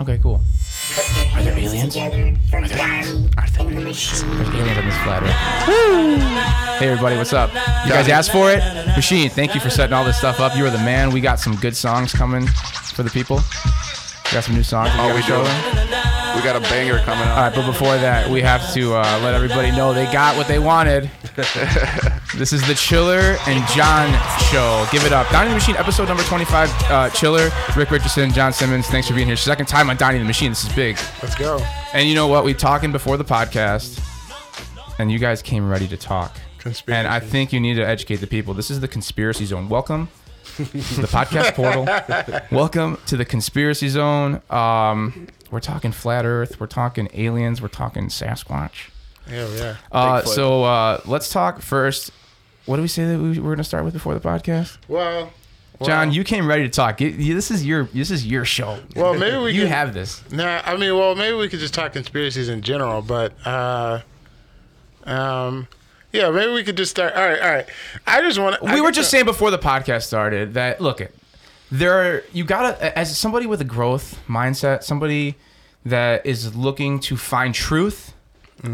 Okay, cool. Are there aliens? Are there aliens? Are there aliens? There's aliens on this flat earth. Hey everybody, what's up? You guys asked for it? Machine, thank you for setting all this stuff up. You are the man. We got some good songs coming for the people. We got some new songs. Oh, we do. We got a banger coming All up. right, but before that, we have to uh, let everybody know they got what they wanted. this is the Chiller and John show. Give it up. Donny the Machine, episode number 25. Uh, Chiller, Rick Richardson, John Simmons. Thanks for being here. Second time on Donny the Machine. This is big. Let's go. And you know what? We talking before the podcast, and you guys came ready to talk. Conspiracy. And I think you need to educate the people. This is the Conspiracy Zone. Welcome to the podcast portal. Welcome to the Conspiracy Zone. Um, we're talking flat Earth. We're talking aliens. We're talking Sasquatch. Yeah, yeah. Uh, so uh, let's talk first. What do we say that we were going to start with before the podcast? Well, John, well, you came ready to talk. You- you- This is your this is your show. Well, maybe we you can- have this. Nah, I mean, well, maybe we could just talk conspiracies in general, but uh, um, yeah, maybe we could just start. All right, all right. I just want to. we were just saying before the podcast started that look it there are you gotta as somebody with a growth mindset somebody that is looking to find truth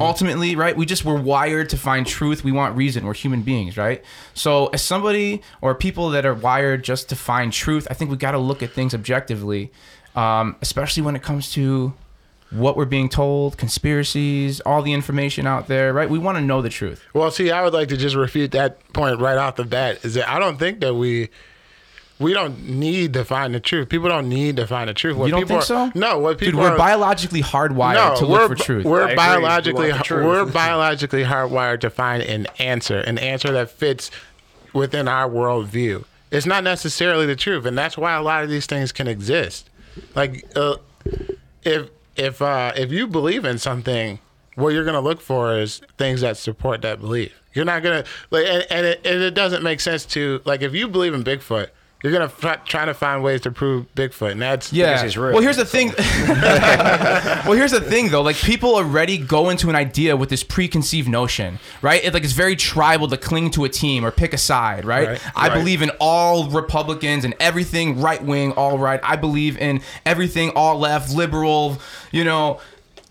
ultimately right we just we're wired to find truth. We want reason. We're human beings right? So as somebody or people that are wired just to find truth i think we got to look at things objectively um, especially when it comes to what we're being told conspiracies all the information out there right? We want to know the truth. Well, see, I would like to just refute that point right off the bat. Is that I don't think that we we don't need to find the truth. People don't need to find the truth. What you don't people think are- so No, what dude we're are, biologically hardwired to look for truth We're I biologically we truth. we're biologically hardwired to find an answer, an answer that fits within our worldview. It's not necessarily the truth, and that's why a lot of these things can exist. Like, uh, if if uh, if you believe in something, what you're gonna look for is things that support that belief. You're not gonna like, and, and, it, and it doesn't make sense to like if you believe in Bigfoot. You're gonna try, try to find ways to prove Bigfoot, and that's Yeah. he's real. Well, here's the thing. well, here's the thing though. Like people already go into an idea with this preconceived notion, right? It, like it's very tribal to cling to a team or pick a side, right? Right. I Right. believe in all Republicans and everything right wing, all right. I believe in everything all left, liberal, you know.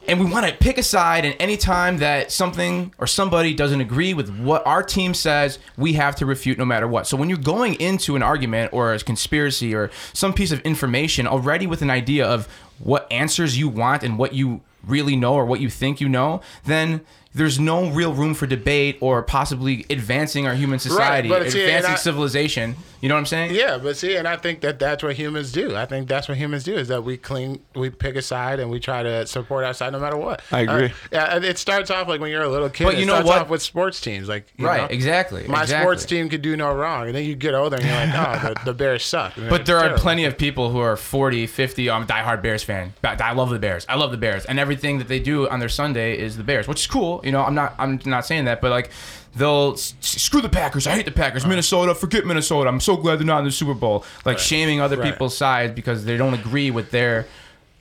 And we want to pick a side, and anytime that something or somebody doesn't agree with what our team says, we have to refute no matter what. So when you're going into an argument or a conspiracy or some piece of information already with an idea of what answers you want and what you really know or what you think you know, then there's no real room for debate or possibly advancing our human society, and advancing I- civilization. You know what I'm saying? Yeah, but see, and I think that that's what humans do. I think that's what humans do is that we cling, we pick a side, and we try to support our side no matter what. I agree. Uh, yeah, it starts off like when you're a little kid. But it you know starts what? Off with sports teams, like you Right, know, exactly. My exactly. sports team could do no wrong, and then you get older and you're like, oh, the, the Bears suck. And But it's there are terrible. plenty of people who are 40, 50. I'm a diehard Bears fan. I love the Bears. I love the Bears, and everything that they do on their Sunday is the Bears, which is cool. You know, I'm not. I'm not saying that, but like, they'll screw the Packers. I hate the Packers. Minnesota, forget Minnesota. I'm so glad they're not in the Super Bowl. Like shaming other Right. people's sides because they don't agree with their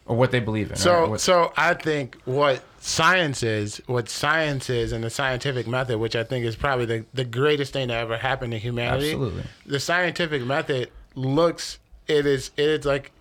or what they believe in. So, what- so I think what science is, what science is, and the scientific method, which I think is probably the, the greatest thing to ever happen to humanity. Absolutely. The scientific method looks it is it is like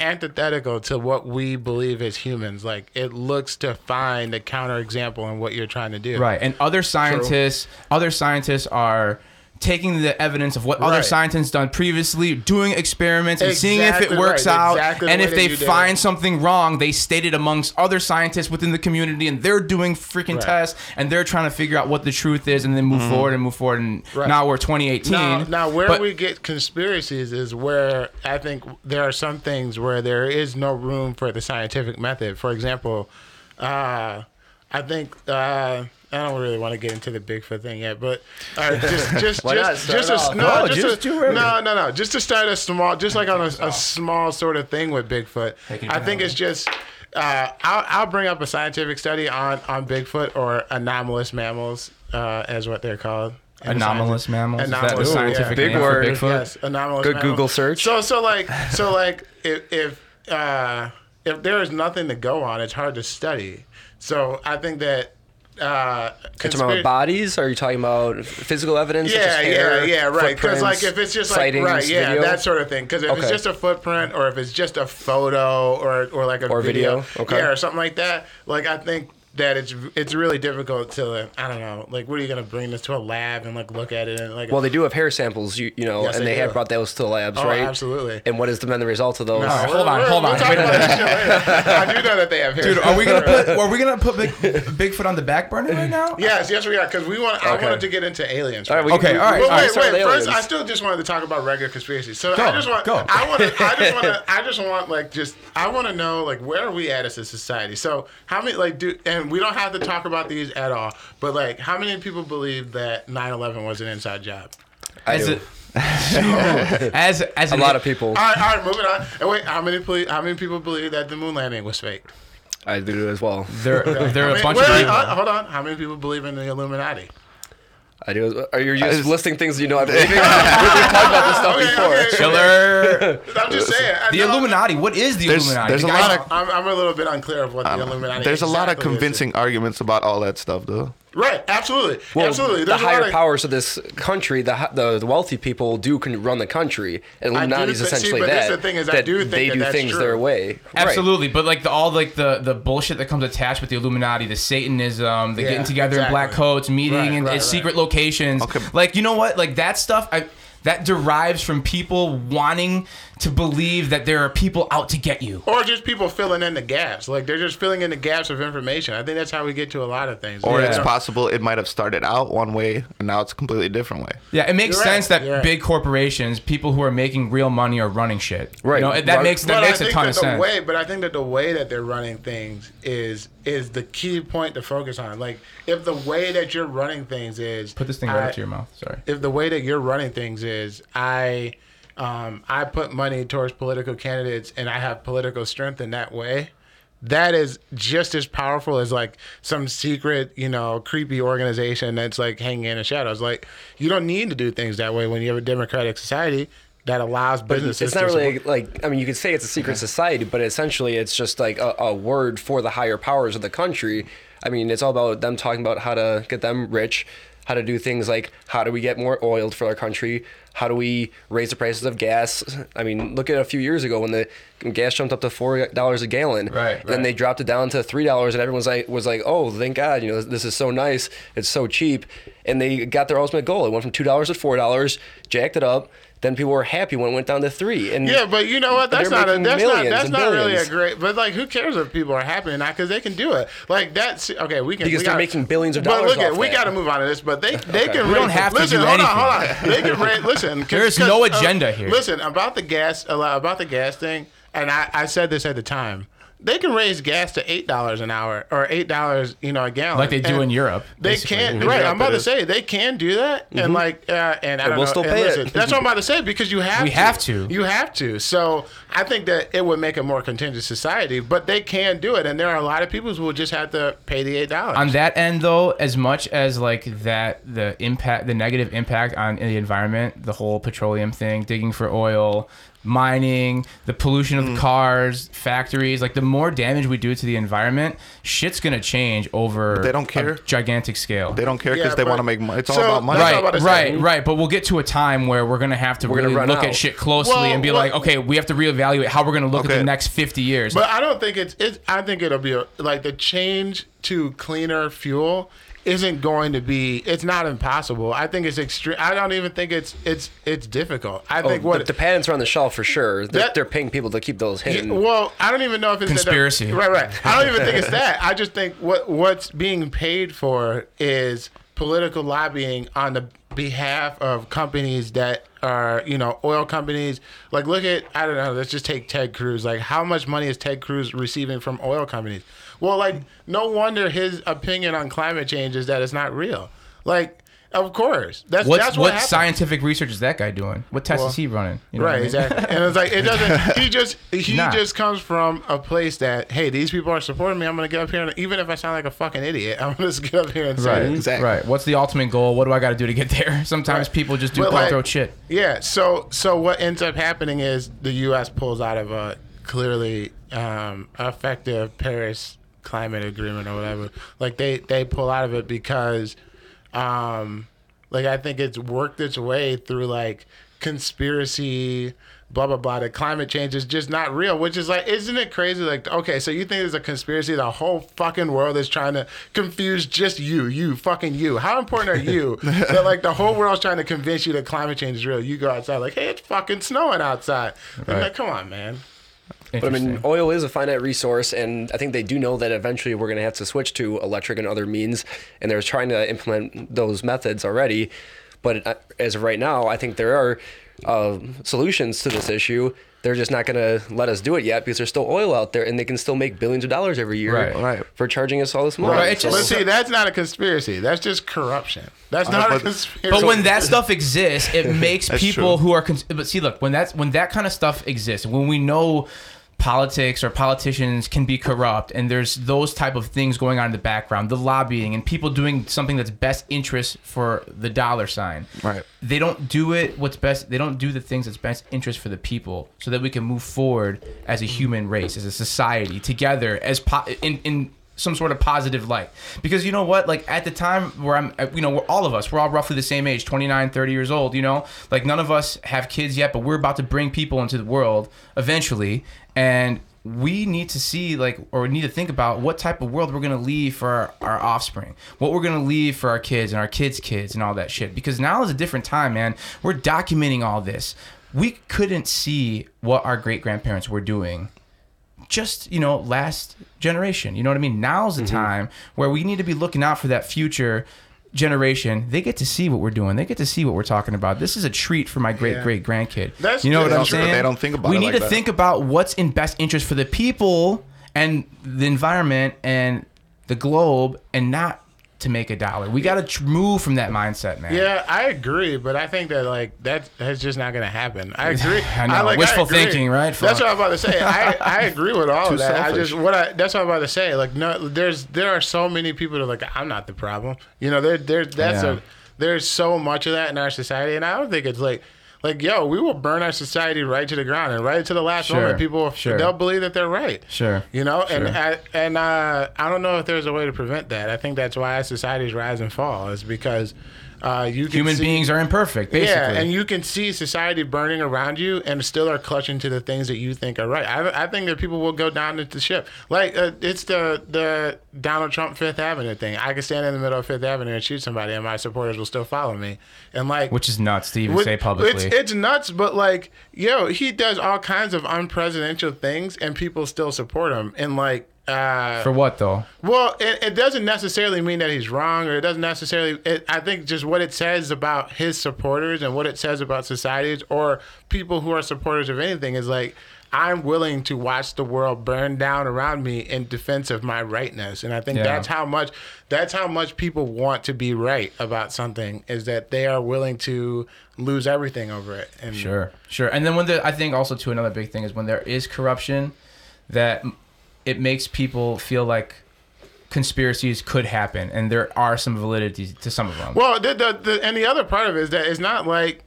antithetical to what we believe as humans. Like it looks to find a counterexample in what you're trying to do. Right, and other scientists, other scientists are taking the evidence of what other scientists done previously, doing experiments and seeing if it works right, out. exactly and way if they find something wrong, they state it amongst other scientists within the community, and they're doing freaking Right. tests, and they're trying to figure out what the truth is, and then move forward and move forward. And Right. now we're 2018. Now, now where but- we get conspiracies is where I think there are some things where there is no room for the scientific method. For example, uh, I think uh, I don't really want to get into the Bigfoot thing yet, but all right, just just just just a, no, No, just, just a, no no no just to start a small just like on a, a small sort of thing with Bigfoot. I think it's just. Uh, I'll, I'll bring up a scientific study on, on Bigfoot or anomalous mammals, uh, as what they're called. Anomalous science. mammals? Is that the Anomalous, scientific Big name for word. Bigfoot? Yes, anomalous. Good mammal. Google search. So so like so like if if uh, if there is nothing to go on, it's hard to study. So I think that uh, talking about bodies? Are you talking about physical evidence? such as Yeah, yeah, yeah, right. Because like if it's just like right, yeah, video? that sort of thing. Because if it's just a footprint or if it's just a photo or or like a Or video, video, okay. yeah, or something like that. Like I think that it's it's really difficult to I don't know. Like, what are you gonna bring this to a lab and like look at it and like? Well, they do have hair samples, you, you know, Yes, and they they, have brought those to the labs, Oh, right? absolutely. And what has been the result of those? No, right, hold on, hold we'll on. talk about this shit later. I do know that they have hair. Dude, are we gonna put? Are we gonna put Big, Bigfoot on the back burner right now? Yes, yes, we are. Because we want. I wanted to get into aliens. All right, we, Okay, we- all right, we- But all wait, wait. First, aliens. I still just wanted to talk about regular conspiracies. So Go, I just want, go. I want to, I just want I just want like just, I want to know like where are we at as a society? So how many like do, and we don't have to talk about these at all, but like how many people believe that 9/11 was an inside job? I As do. a, as as a lot of people. All right, all right, moving on. And wait, how many ple- how many people believe that the moon landing was fake? I do as well. there there How are a bunch wait, of wait, people. uh, hold on. How many people believe in the Illuminati? I do. Are you just just- listing things you know I believe in? we, we talked about this stuff Okay, before. okay. Chiller. I'm just saying. The know- Illuminati. What is the There's- Illuminati? there's The a lot of- I'm, I'm a little bit unclear of what the um, Illuminati. There's a lot of exactly is. convincing arguments about all that stuff, though. Right, absolutely, Well, absolutely. the There's a lot higher of- powers of this country, the, the the wealthy people do can run the country, and I do Illuminati is thi- see, essentially but that. that's the thing is I do think they that do that's things true. their way. Right. Absolutely, but like the all like the the bullshit that comes attached with the Illuminati, the Satanism, the Yeah, getting together in black coats, meeting Right, in, right, in right. secret locations. Okay. Like you know what? Like that stuff. I that derives from people wanting to believe that there are people out to get you. Or just people filling in the gaps. Like they're just filling in the gaps of information. I think that's how we get to a lot of things. Or Yeah. it's possible it might have started out one way and now it's a completely different way. Yeah, it makes You're right, sense that you're right. big corporations, people who are making real money, are running shit. Right. You know, that Right. makes that But makes I a think ton that of the sense. way, but I think that the way that they're running things is is the key point to focus on. Like if the way that you're running things is Put this thing right I- up to your mouth. Sorry. if the way that you're running things is I um, I put money towards political candidates and I have political strength in that way, that is just as powerful as like some secret, you know, creepy organization that's like hanging in the shadows. Like you don't need to do things that way when you have a democratic society that allows businesses. It's not really support- like I mean you could say it's a secret society, but essentially it's just like a, a word for the higher powers of the country. I mean, it's all about them talking about how to get them rich, how to do things like how do we get more oil for our country, how do we raise the prices of gas. I mean, look at a few years ago when the gas jumped up to four dollars a gallon. Right, Then they dropped it down to three dollars, and everyone's like was like, oh, thank God, you know, this is so nice, it's so cheap, and they got their ultimate goal. It went from two dollars to four dollars, jacked it up. Then people were happy when it went down to three. And Yeah, but you know what? That's not a, that's not that's and not really a great. But like, who cares if people are happy or not? Because they can do it. Like that's okay. We can Because we they're gotta- making billions of But dollars look at we got to move on to this. But they they can. We raise- don't have to listen, do hold anything. On, hold on. They can raise, listen. 'cause- There's 'cause, no uh, agenda here. Listen about the gas about the gas thing, and I I said this at the time. They can raise gas to eight dollars an hour or eight dollars, you know, a gallon, Like they do And in Europe, They basically. can, In right? Europe I'm about to is. say they can do that, and like, uh, and I don't we'll know. still and pay it. That's what I'm about to say because you have We to. have to. You have to. So I think that it would make a more contingent society, but they can do it, and there are a lot of people who will just have to pay the eight dollars. on that end though as much as like that the impact the negative impact on the environment the whole petroleum thing digging for oil mining the pollution Mm. of cars factories like the more damage we do to the environment shit's gonna change over they don't care. a gigantic scale They don't care because Yeah, they want to make money. It's all about money. that's right about to say. right right but we'll get to a time where we're gonna have to We're gonna really look out. at shit closely Well, and be what- like okay we have to reevaluate how we're gonna look at the next 50 years But I don't think it's. it's I think it'll be a, like the change to cleaner fuel isn't going to be. It's not impossible. I think it's extreme. I don't even think it's it's it's difficult. I Oh, think what the, the patents are on the shelf for sure. They're, That- they're paying people to keep those Yeah, hidden. well, I don't even know if it's that- Conspiracy. right, right. I don't even think it's that. I just think what what's being paid for is political lobbying on the behalf of companies that are, you know, oil companies. Like, look at I don't know. Let's just take Ted Cruz. Like, how much money is Ted Cruz receiving from oil companies? Well, like, no wonder his opinion on climate change is that it's not real. Like, of course, that's What's, that's what what scientific research is that guy doing? What test Well, is he running? You know what I Right, mean? exactly. And it's like it doesn't. He just he Nah. just comes from a place that hey, these people are supporting me. I'm gonna get up here, and even if I sound like a fucking idiot, I'm gonna just get up here and say, Right, it. Exactly. right. What's the ultimate goal? What do I got to do to get there? Sometimes Right. people just do But, like- shit. yeah. So so what ends up happening is the U.S. pulls out of a clearly um, effective Paris climate agreement or whatever. Like they they pull out of it because, um, like I think it's worked its way through like conspiracy. Blah blah blah. The climate change is just not real, which is like, isn't it crazy? Like, okay, so you think there's a conspiracy? The whole fucking world is trying to confuse just you, you, fucking you. How important are you that like the whole world's trying to convince you that climate change is real? You go outside like, hey, it's fucking snowing outside. Right. like, come on, man. But I mean, oil is a finite resource, and I think they do know that eventually we're going to have to switch to electric and other means, and they're trying to implement those methods already. But uh, as of right now, I think there are uh, solutions to this issue. They're just not going to let us do it yet because there's still oil out there, and they can still make billions of dollars every year Right. Right. for charging us all this money. Right, So- But see, that's not a conspiracy. That's just corruption. That's not a but- conspiracy. But when that stuff exists, it makes people true. who are. Cons- but see, look, when that's when that kind of stuff exists, when we know politics or politicians can be corrupt, and there's those type of things going on in the background, the lobbying, and people doing something that's best interest for the dollar sign. Right. They don't do it. What's best? They don't do the things that's best interest for the people, so that we can move forward as a human race, as a society, together, as po- in in some sort of positive light because you know what like at the time where i'm you know we're all of us we're all roughly the same age 29 30 years old you know like none of us have kids yet but we're about to bring people into the world eventually and we need to see like or we need to think about what type of world we're going to leave for our, our offspring what we're going to leave for our kids and our kids kids and all that shit. Because now is a different time man. We're documenting all this. We couldn't see what our great grandparents were doing just you know last generation. You know what i mean? Now's the Mm-hmm. time where we need to be looking out for that future generation they get to see what we're doing. They get to see what we're talking about. This is a treat for my great Yeah. great grandkid That's you know what i'm that's true, saying? But they don't think about we it need like to that. think about what's in best interest for the people and the environment and the globe and not to make a dollar we got to tr- move from that mindset man Yeah, I agree, but I think that like that that's just not gonna happen. I agree. I know, like, wishful agree. thinking, right? That's what I'm about to say. I, I agree with all Too of that. I just what I that's what I'm about to say. Like no, there's there are so many people that are like I'm not the problem. You know, there there that's Yeah. a there's so much of that in our society, and I don't think it's like. Like yo, we will burn our society right to the ground and right to the last Sure, moment. People, sure. they'll believe that they're right. Sure, You know, and sure. I, and uh, I don't know if there's a way to prevent that. I think that's why societies rise and fall is because uh, you can human see- beings are imperfect basically yeah, and you can see society burning around you, and still are clutching to the things that you think are right. I, I think that people will go down into the ship. Like uh, it's the the Donald Trump Fifth Avenue thing. I can stand in the middle of Fifth Avenue and shoot somebody, and my supporters will still follow me. And like, which is nuts to even with- say publicly It's, it's nuts, but like, yo, he does all kinds of unpresidential things, and people still support him. And like, uh, for what though well, it, it doesn't necessarily mean that he's wrong, or it doesn't necessarily. It, I think just what it says about his supporters and what it says about societies or people who are supporters of anything is like, I'm willing to watch the world burn down around me in defense of my rightness, and I think Yeah. that's how much that's how much people want to be right about something is that they are willing to lose everything over it. And Sure, sure. And then when the I think also too another big thing is when there is corruption, that it makes people feel like conspiracies could happen, and there are some validity to some of them. Well, the, the, the and the other part of it is that it's not like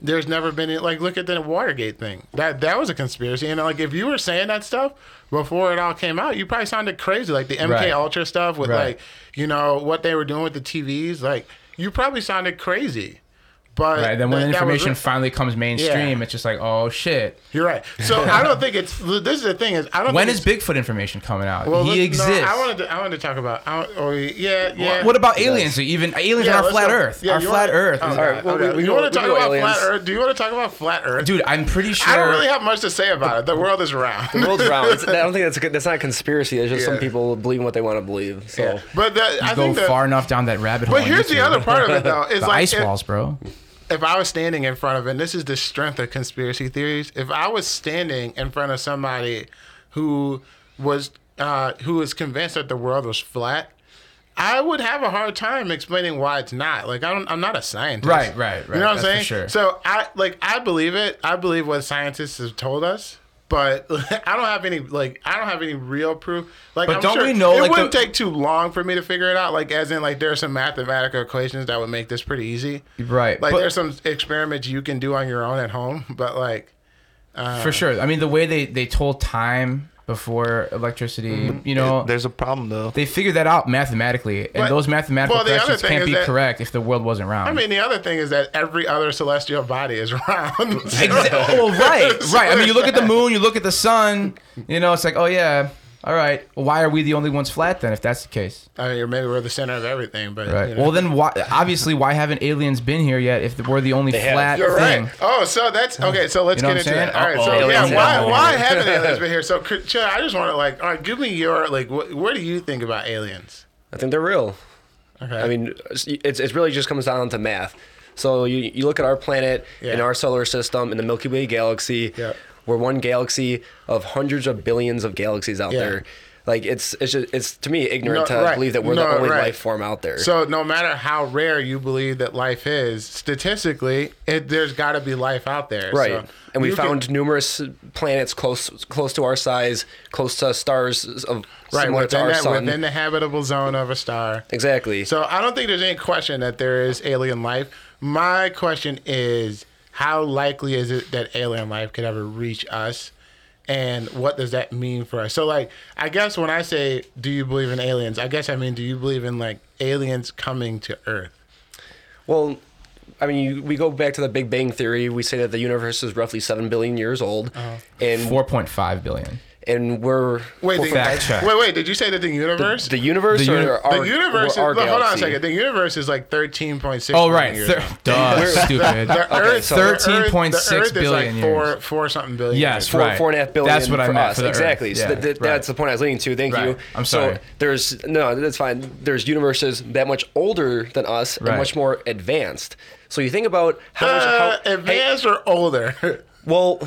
there's never been any- like look at the Watergate thing. That that was a conspiracy, and like if you were saying that stuff before it all came out, you probably sounded crazy. Like the MK Right. Ultra stuff with Right. like you know what they were doing with the TVs. Like you probably sounded crazy. But Right. Then when that- that was information finally comes mainstream, Yeah. it's just like, oh shit. you're right. So I don't think it's. This is the thing is I don't. When think is Bigfoot information coming out? Well, he look, no, exists. I wanted to. I wanted to talk about. I, oh yeah, yeah. What about aliens? Even aliens Yeah, on our flat go- Earth. yeah, our flat wanna- Earth. Oh, is- God. All right, well, Okay. we- we you go- want we to talk about aliens. flat Earth? Do you want to talk about flat Earth? Dude, I'm pretty sure. I don't really have much to say about it. The world is round. The world's round. It's, I don't think that's a, good- that's not a conspiracy. It's just some people believing what they want to believe. So But that, I go think far enough down that rabbit hole. But here's the other part of it, though. Is the like ice if, walls, bro. If I was standing in front of and this is the strength of conspiracy theories. If I was standing in front of somebody who was uh, who was convinced that the world was flat, I would have a hard time explaining why it's not. Like I don't, I'm not a scientist. Right, right, right. You know what I'm saying? sure. So I like I believe it. I believe what scientists have told us. But I don't have any like I don't have any real proof. Like, But I'm don't sure we know, it like, wouldn't the- take too long for me to figure it out? Like, as in, like, there are some mathematical equations that would make this pretty easy. Right, Like, but- there's some experiments you can do on your own at home, but like, For uh, sure. I mean, the way they, they told time before electricity. Mm-hmm. You know, There's a problem though. they figured that out mathematically, and But- those mathematical well, the other questions thing can't is be that- correct if the world wasn't round. I mean, the other thing is that every other celestial body is round. Exa- well, right, right. I mean, you look at the moon, you look at the sun. You know, it's like, oh yeah, all right. Well, why are we the only ones flat then? If that's the case, I mean, maybe we're the center of everything, but right? you know. Well, then why? Obviously, why haven't aliens been here yet? If we're the only They have. flat You're thing. right. Oh, so that's okay. So let's You know get what I'm into that. saying? All right. So Uh-oh. yeah, Aliens why have why one. haven't aliens been here? So Chris, Chill, I just want to like, all right, give me your like, what, what do you think about aliens? I think they're real. Okay. I mean, it's it really just comes down to math. So you you look at our planet in Yeah. our solar system in the Milky Way galaxy. Yeah. We're one galaxy of hundreds of billions of galaxies out Yeah. there. Like it's it's just, it's to me ignorant No, to right. believe that we're No, the only right. life form out there. So no matter how rare you believe that life is, statistically, it, there's got to be life out there. right. So and we you can- found numerous planets close close to our size, close to stars of right similar to our that sun. within the habitable zone of a star. exactly. So I don't think there's any question that there is alien life. My question is, how likely is it that alien life could ever reach us? And what does that mean for us? So, like, I guess when I say, do you believe in aliens? I guess I mean, do you believe in like aliens coming to Earth? Well, I mean, you, we go back to the Big Bang Theory. We say that the universe is roughly seven billion years old, Uh-huh. and Four point five billion. And we're Wait, the, Fact check. wait, wait! Did you say that the universe? the universe The uni- or our, the universe. Is, or our look, hold on a second. The universe is like thirteen point six. Oh right, Years Thir- old. duh, stupid. The Earth, the Earth- 13.6 the Earth is billion like four, years. four something billion. Yes, years. Four, Right. four and a half billion. That's what I for meant us. for the Earth. exactly. Yeah, so that, that- right. that's the point I was leading to. Thank Right. you. I'm sorry. So there's no, that's fine. There's universes that much older than us Right. and much more advanced. So you think about how much Uh, how, hey, advanced or older? well,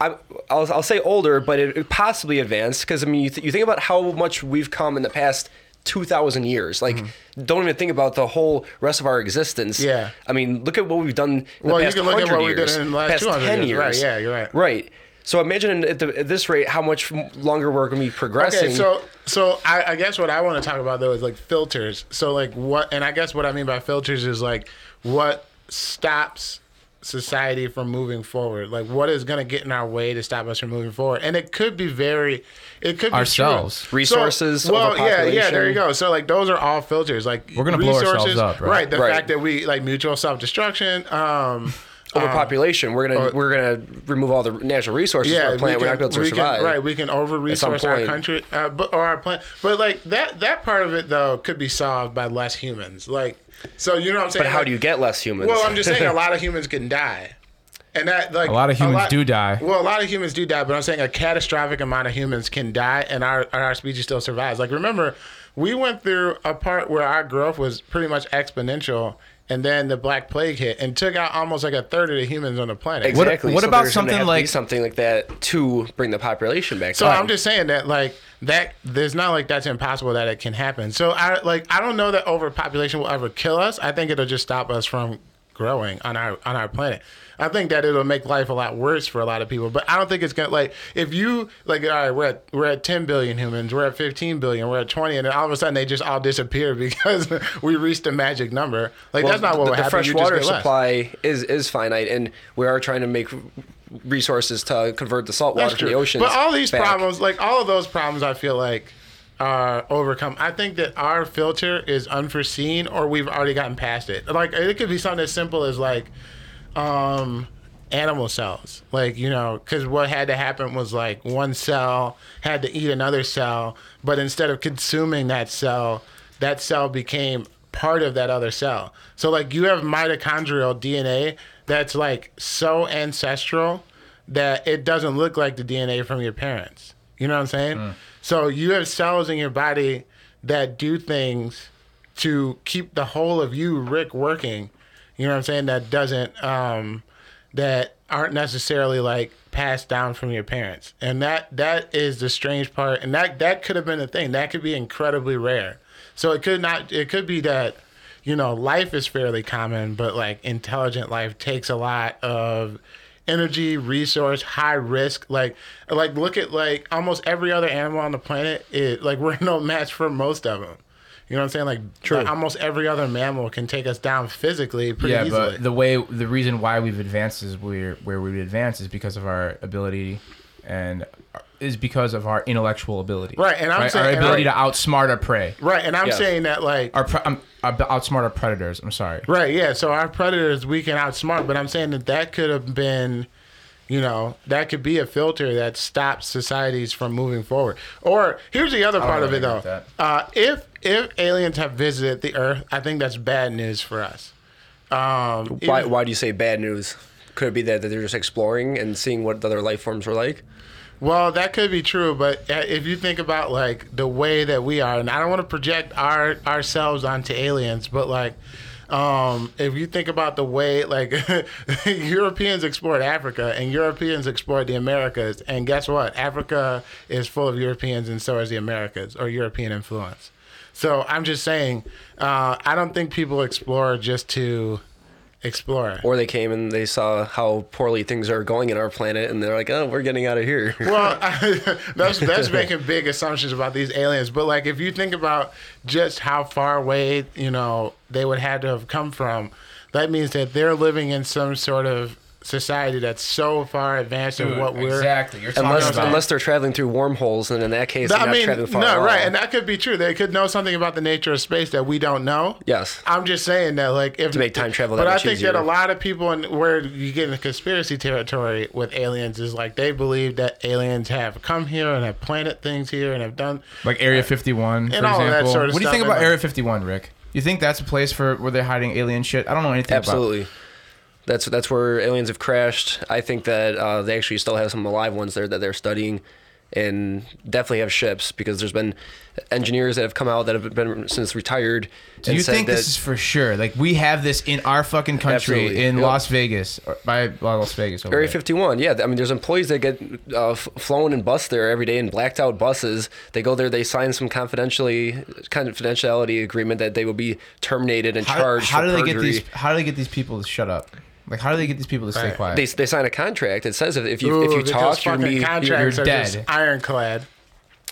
I, I'll, I'll say older, but it, it possibly advanced because I mean, you, th- you think about how much we've come in the past two thousand years. Like, don't even think about the whole rest of our existence. Mm-hmm. Yeah. I mean, look at what we've done. In Well, the you can look at 100 what we did in the last 200 ten years. years. Right, yeah, you're right. Right. So imagine at, the, at this rate how much longer we're going to be progressing. Okay, so so I, I guess what I want to talk about though is like filters. So like what, and I guess what I mean by filters is like what stops society from moving forward. Like what is going to get in our way to stop us from moving forward? And it could be very, it could be Ourselves. true. Resources, So, well, yeah, yeah. There you go. So like those are all filters. Like We're gonna blow ourselves resources, up, right? The Right. fact that we like mutual self destruction. Um, overpopulation. we're gonna or- we're gonna remove all the natural resources yeah, of our planet. we we are can, not going to we survive. Can, right, we can over resource our country, uh, but or our planet. But like that that part of it though could be solved by less humans. Like, so you know what I'm saying? But how Like, do you get less humans? Well, I'm just saying a lot of humans can die. And that like A lot of humans do die. Well, a lot of humans do die, but I'm saying a catastrophic amount of humans can die, and our and our species still survives. Like remember, we went through a part where our growth was pretty much exponential, and then the Black Plague hit and took out almost like a third of the humans on the planet. What- exactly. what So about something have to be like- something like that to bring the population back? So down. I'm just saying that like that there's not like that's impossible that it can happen. So I like I don't know that overpopulation will ever kill us. I think it'll just stop us from growing on our on our planet. I think that it'll make life a lot worse for a lot of people. But I don't think it's gonna like if you like all right, we're at we're at ten billion humans, we're at fifteen billion, we're at twenty, and then all of a sudden they just all disappear because we reached a magic number. Like Well, that's not what the, will the happen. fresh water supply is is finite, and we are trying to make resources to convert the salt water from the true. oceans. But all these back. problems, like all of those problems, I feel like are overcome. I think that our filter is unforeseen, or we've already gotten past it. Like it could be something as simple as like, um, animal cells. Like you know, because what had to happen was like one cell had to eat another cell, but instead of consuming that cell, that cell became part of that other cell. So like you have mitochondrial DNA that's like so ancestral that it doesn't look like the DNA from your parents. You know what I'm saying? So you have cells in your body that do things to keep the whole of you, Rick, working. You know what I'm saying? That doesn't um that aren't necessarily like passed down from your parents. And that that is the strange part. And that that could have been a thing. That could be incredibly rare. So it could not it could be that you know, life is fairly common, but like intelligent life takes a lot of energy, resource, high risk. Like, like look at like almost every other animal on the planet. It like we're no match for most of them. You know what I'm saying? Like, like, almost every other mammal can take us down physically pretty yeah, easily. but the way the reason why we've advanced is where where we've advanced is because of our ability and is because of our intellectual ability. Right, and I'm our saying- our ability right. to outsmart our prey, Right, and I'm Yes. saying that like our pre- um, uh, outsmart our predators. I'm sorry. Right, yeah. So our predators we can outsmart, but I'm saying that that could have been, you know, that could be a filter that stops societies from moving forward. Or here's the other part of it though. Uh, if if aliens have visited the Earth, I think that's bad news for us. Um, Why, even- why do you say bad news? Could it be that, that they're just exploring and seeing what other life forms are like? Well, that could be true, but uh, if you think about like the way that we are, and I don't want to project our ourselves onto aliens, but like um, if you think about the way like Europeans explored Africa and Europeans explored the Americas, and guess what? Africa is full of Europeans, and so is the Americas or European influence. So I'm just saying, uh, I don't think people explore just to explore. Or they came and they saw how poorly things are going in our planet, and they're like, "Oh, we're getting out of here." Well, that's that's making big assumptions about these aliens. But like, if you think about just how far away you know they would have to have come from, that means that they're living in some sort of society that's so far advanced in what we're. exactly. You're talking unless about unless they're traveling through wormholes, and in that case, they're I not mean, traveling no, far at all. right, and that could be true. They could know something about the nature of space that we don't know. Yes. I'm just saying that, like, if To make time travel But that I much think that a lot of people, in, where you get into conspiracy territory with aliens, is like they believe that aliens have come here and have planted things here and have done. like Area uh, 51, for and all of that example. sort of what do you think about like- Area 51, Rick? You think that's a place for where they're hiding alien shit? I don't know anything about. That's that's where aliens have crashed. I think that uh, they actually still have some alive ones there that they're studying, and definitely have ships because there's been engineers that have come out that have been since retired. Do you think this is for sure? Like we have this in our fucking country Absolutely. in Yep. Las Vegas, or by well, Las Vegas. Over Area there. 51, yeah. I mean, there's employees that get uh, f- flown and bus there every day in blacked out buses. They go there, they sign some confidentially confidentiality agreement that they will be terminated and How, charged. how for do they get these? How do they get these people to shut up? Like how do they get these people to stay Right. quiet? They, they sign a contract. It says if, if you Ooh, if you because talk, you're, fucking me, you're, contracts you're are just dead. ironclad.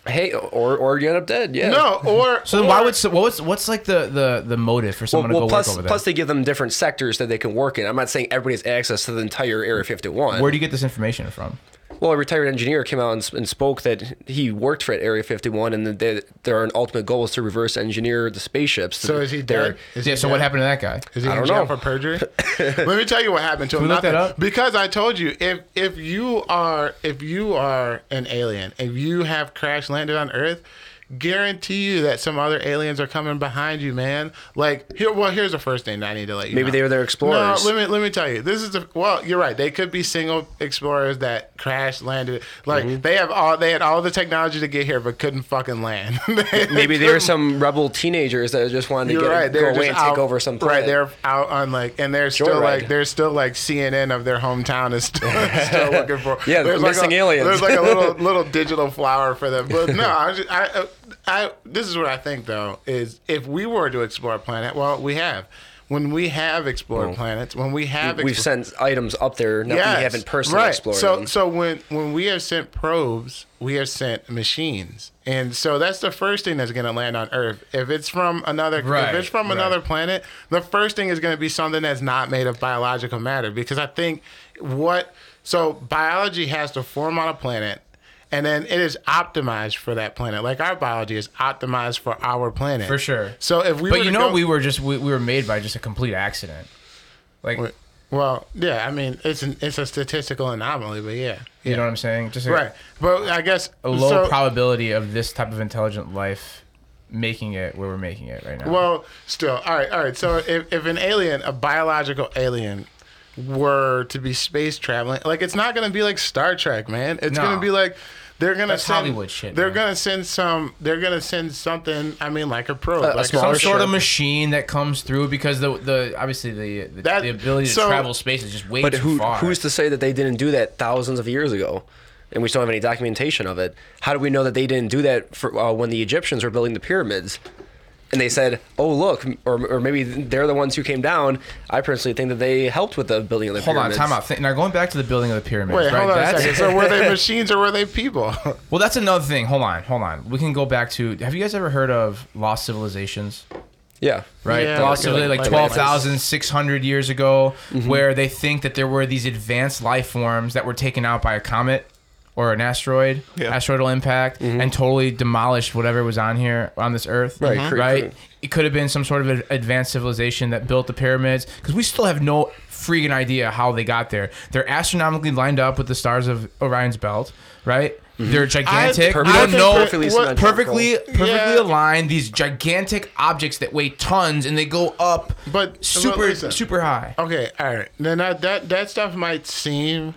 hey, or or you end up dead. Yeah. No, or so then or, why would so, what's what's like the the the motive for Well, someone well to go plus, work over there? plus they give them different sectors that they can work in. I'm not saying everybody has access to the entire Area 51. Where do you get this information from? Well, a retired engineer came out and, and spoke that he worked for at Area 51 and that they, their ultimate goal is to reverse engineer the spaceships. So is he They're- dead? Is Yeah. he So what happened to that guy? Is he I in don't jail know. for perjury? Let me tell you what happened to him. we look that Nothing. up? Because I told you, if if you are if you are an alien, if you have crash landed on Earth, guarantee you that some other aliens are coming behind you, man. Like here, well, here's the first thing that I need to let you. Maybe know. they were their explorers. No, let me let me tell you. This is the well. You're right. They could be single explorers that crash landed. Like Mm-hmm. they have all they had all the technology to get here, but couldn't fucking land. Maybe they were some rebel teenagers that just wanted to You're get, right. go away and out, take over some planet. Right. They're out on like, and they're still Joyride. like, they're still like CNN of their hometown is still, still looking for. Yeah, there's like missing a, aliens. There's like a little little digital flower for them. But no, I, just, I, uh, I, this is what I think though is if we were to explore a planet, well, we have. When we have explored planets, when we have We've explored- sent items up there that we haven't personally right. explored. So, them. so when when we have sent probes, we have sent machines, and so that's the first thing that's going to land on Earth. If it's from another, Right, if it's from right. another planet, the first thing is going to be something that's not made of biological matter, because I think what so biology has to form on a planet. And then it is optimized for that planet. Like our biology is optimized for our planet. For sure. So if we but you know, go- we were just we, we were made by just a complete accident. Like well, yeah, I mean, it's an, it's a statistical anomaly, but yeah, you know what I'm saying? Just a, right. But I guess a low so- probability of this type of intelligent life making it where we're making it right now. Well, still, all right, all right. So if, if an alien, a biological alien, were to be space traveling, like it's not gonna be like Star Trek, man. It's No. gonna be like they're gonna That's send, Hollywood shit, They're man. gonna send some. They're gonna send something. I mean, like a probe, A- a like some Or sort of machine that comes through because the the obviously the the, That- the ability to so- travel space is just way But too who, far. who's to say that they didn't do that thousands of years ago? And we still don't have any documentation of it. How do we know that they didn't do that for uh, when the Egyptians were building the pyramids? And they said, "Oh, look," or, or maybe they're the ones who came down. I personally think that they helped with the building of the Hold on, pyramids. time out. Think- Now going back to the building of the pyramids, Wait, right? hold on a second. So were they machines or were they people? well, that's another thing. Hold on, hold on. We can go back to. Have you guys ever heard of lost civilizations? Yeah, right? Yeah, Lost like- like, like- twelve thousand six hundred years ago, Mm-hmm. where they think that there were these advanced life forms that were taken out by a comet. Or an asteroid, Yeah. asteroidal impact, and totally demolished whatever was on here on this Earth. Right, Mhm. right. It could have been some sort of an advanced civilization that built the pyramids because we still have no freaking idea how they got there. They're astronomically lined up with the stars of Orion's belt, right? They're gigantic. I we don't know perfectly what- perfectly perfectly Yeah. aligned these gigantic objects that weigh tons and they go up But- super but listen. super high. Okay, all right. Then that that, that stuff might seem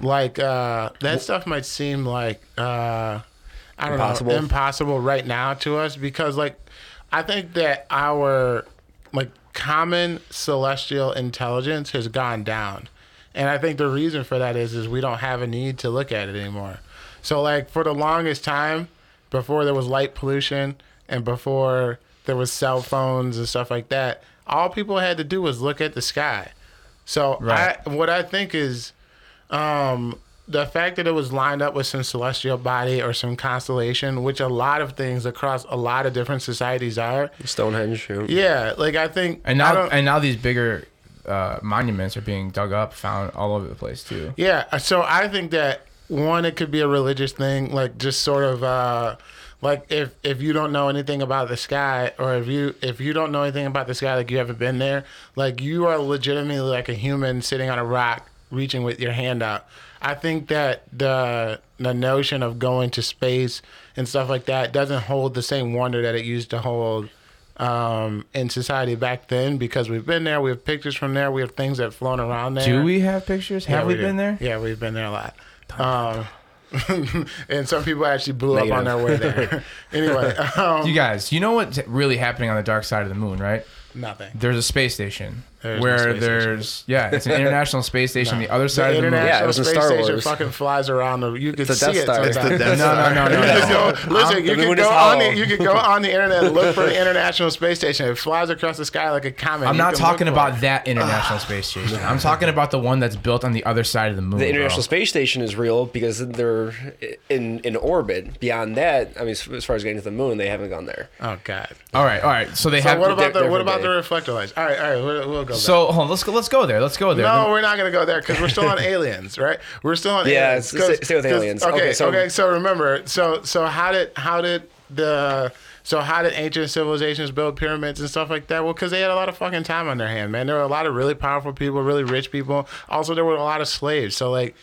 like uh, that stuff might seem like uh, I don't Impossible. know impossible right now to us because like I think that our like common celestial intelligence has gone down, and I think the reason for that is is we don't have a need to look at it anymore. So like for the longest time, before there was light pollution and before there was cell phones and stuff like that, all people had to do was look at the sky. So Right. I, what I think is, um, the fact that it was lined up with some celestial body or some constellation, which a lot of things across a lot of different societies are. Stonehenge. Yeah. Yeah, like I think, And now and now these bigger uh, monuments are being dug up, found all over the place too. Yeah, so I think that one, it could be a religious thing, like just sort of uh, like if if you don't know anything about the sky, or if you if you don't know anything about the sky, like you haven't been there, like you are legitimately like a human sitting on a rock, reaching with your hand out. I think that the the notion of going to space and stuff like that doesn't hold the same wonder that it used to hold um, in society back then because we've been there. We have pictures from there. We have things that have flown around there. Do we have pictures? Have Yeah, we, do. been there? Yeah, we've been there a lot. Um, and some people actually blew up on their way there. anyway, um, You guys, you know what's really happening on the dark side of the moon, right? nothing. There's a space station There's where space there's yeah, it's an international space station on the other side The of the moon. Yeah, it International was in Space Star Station Wars. fucking flies around. The, you could see Death it. Star. It's sometimes. the Death No, no, no, no, no. listen, you The could go on the you could go on the internet and look for the International Space Station. It flies across the sky like a comet. I'm not talking about it. that international space station. I'm talking about the one that's built on the other side of the moon. The bro. International Space Station is real because they're in in orbit. Beyond that, I mean, as as far as getting to the moon, they haven't gone there. Oh God. All right, all right. So they So have. what about the what about the reflector lights? All right, all right, we'll, we'll go. back. so hold on, let's go. Let's go there. Let's go there. No, we're not gonna go there because we're still on aliens, right? We're still on Yeah, aliens. s- stay- 'Cause- stay with 'cause- aliens. Okay, Okay, so- okay. So remember, so so how did how did the so how did ancient civilizations build pyramids and stuff like that? Well, because they had a lot of fucking time on their hand, man. There were a lot of really powerful people, really rich people. Also, there were a lot of slaves. So like,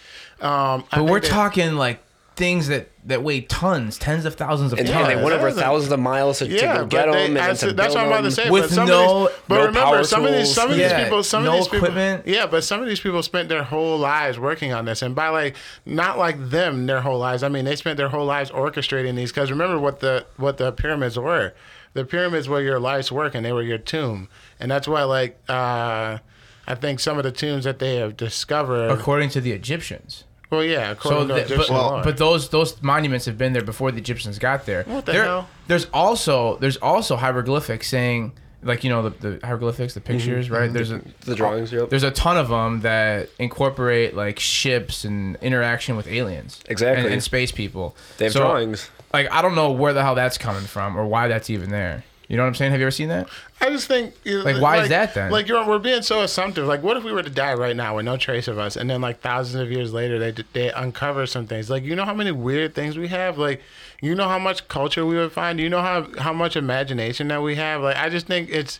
um, I but we're think that- talking like things that that weigh tons, tens of thousands of And tons. yeah, they went over thousands of miles to, to Yeah, go get but them and that's, to that's build what I'm about to them. say. With but some no- of these, but no remember, power some of these, some of these tools. people, some Yeah, of no these people, equipment. yeah, but some of these people spent their whole lives working on this, and by like not like them, their whole lives. I mean, they spent their whole lives orchestrating these. Because remember what the what the pyramids were. The pyramids were your life's work, and they were your tomb, and that's why like. uh I think some of the tombs that they have discovered. according to the Egyptians. Well, yeah, So, to the, but, well, but those those monuments have been there before the Egyptians got there. What the There- hell? There's also there's also hieroglyphics saying like you know the, the hieroglyphics, the mhm. pictures, right? Mhm. There's a The drawings, yep. There's a ton of them that incorporate like ships and interaction with aliens, Exactly. and, and space people. They have So, drawings. Like I don't know where the hell that's coming from or why that's even there. You know what I'm saying? Have you ever seen that? I just think Like, why is that then? Like you're, we're being so assumptive. Like, what if we were to die right now with no trace of us, and then like thousands of years later, they they uncover some things. Like, you know how many weird things we have. Like, you know how much culture we would find. You know how how much imagination that we have. Like, I just think it's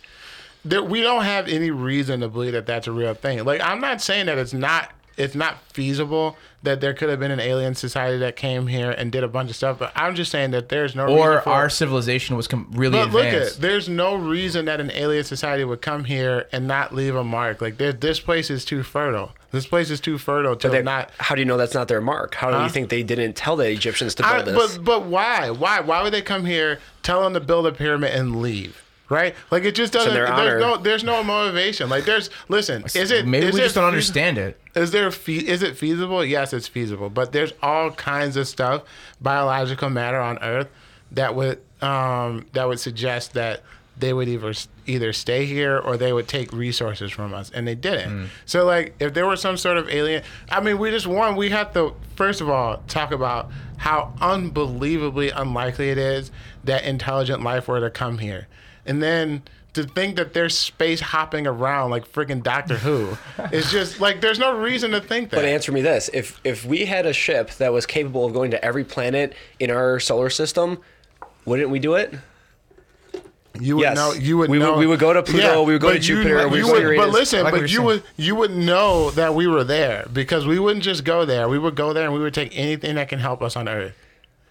there. We don't have any reason to believe that that's a real thing. Like, I'm not saying that it's not. It's not feasible that there could have been an alien society that came here and did a bunch of stuff, but I'm just saying that there's no reason Or for our civilization was com- really but look at There's no reason that an alien society would come here and not leave a mark. Like this place is too fertile. This place is too fertile to They- not. how do you know that's not their mark? How do Huh? you think they didn't tell the Egyptians to I, build this? but but why? Why? Why would they come here, tell them to build a pyramid and leave? Right? Like it just doesn't. their honor. There's no. There's no motivation. Like there's. Listen. Is it? Maybe is we it just don't understand it. Is there fe- is it feasible? Yes, it's feasible. But there's all kinds of stuff, biological matter on Earth, that would um, that would suggest that they would either either stay here or they would take resources from us, and they didn't. So like, if there were some sort of alien, I mean, we just one we have to first of all talk about how unbelievably unlikely it is that intelligent life were to come here. And then to think that they're space hopping around like freaking Doctor Who is just like there's no reason to think that. But answer me this: if if we had a ship that was capable of going to every planet in our solar system, wouldn't we do it? You would Yes. know. You would We would- know. we would go to Pluto, Yeah, we would go to Jupiter, You, we would would, but listen, like but you would you would know that we were there because we wouldn't just go there. We would go there and we would take anything that can help us on Earth.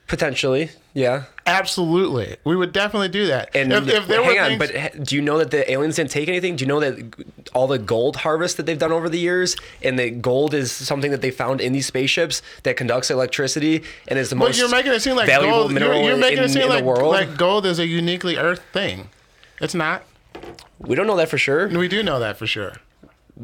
Potentially, yeah. Absolutely, we would definitely do that. And if, if there hang were on, things, but do you know that the aliens didn't take anything? Do you know that all the gold harvest that they've done over the years, and that gold is something that they found in these spaceships that conducts electricity and is the but most you're making it seem like valuable gold. You're, mineral you're making in, it seem like the world. like gold is a uniquely Earth thing. It's not. we don't know that for sure. We do know that for sure.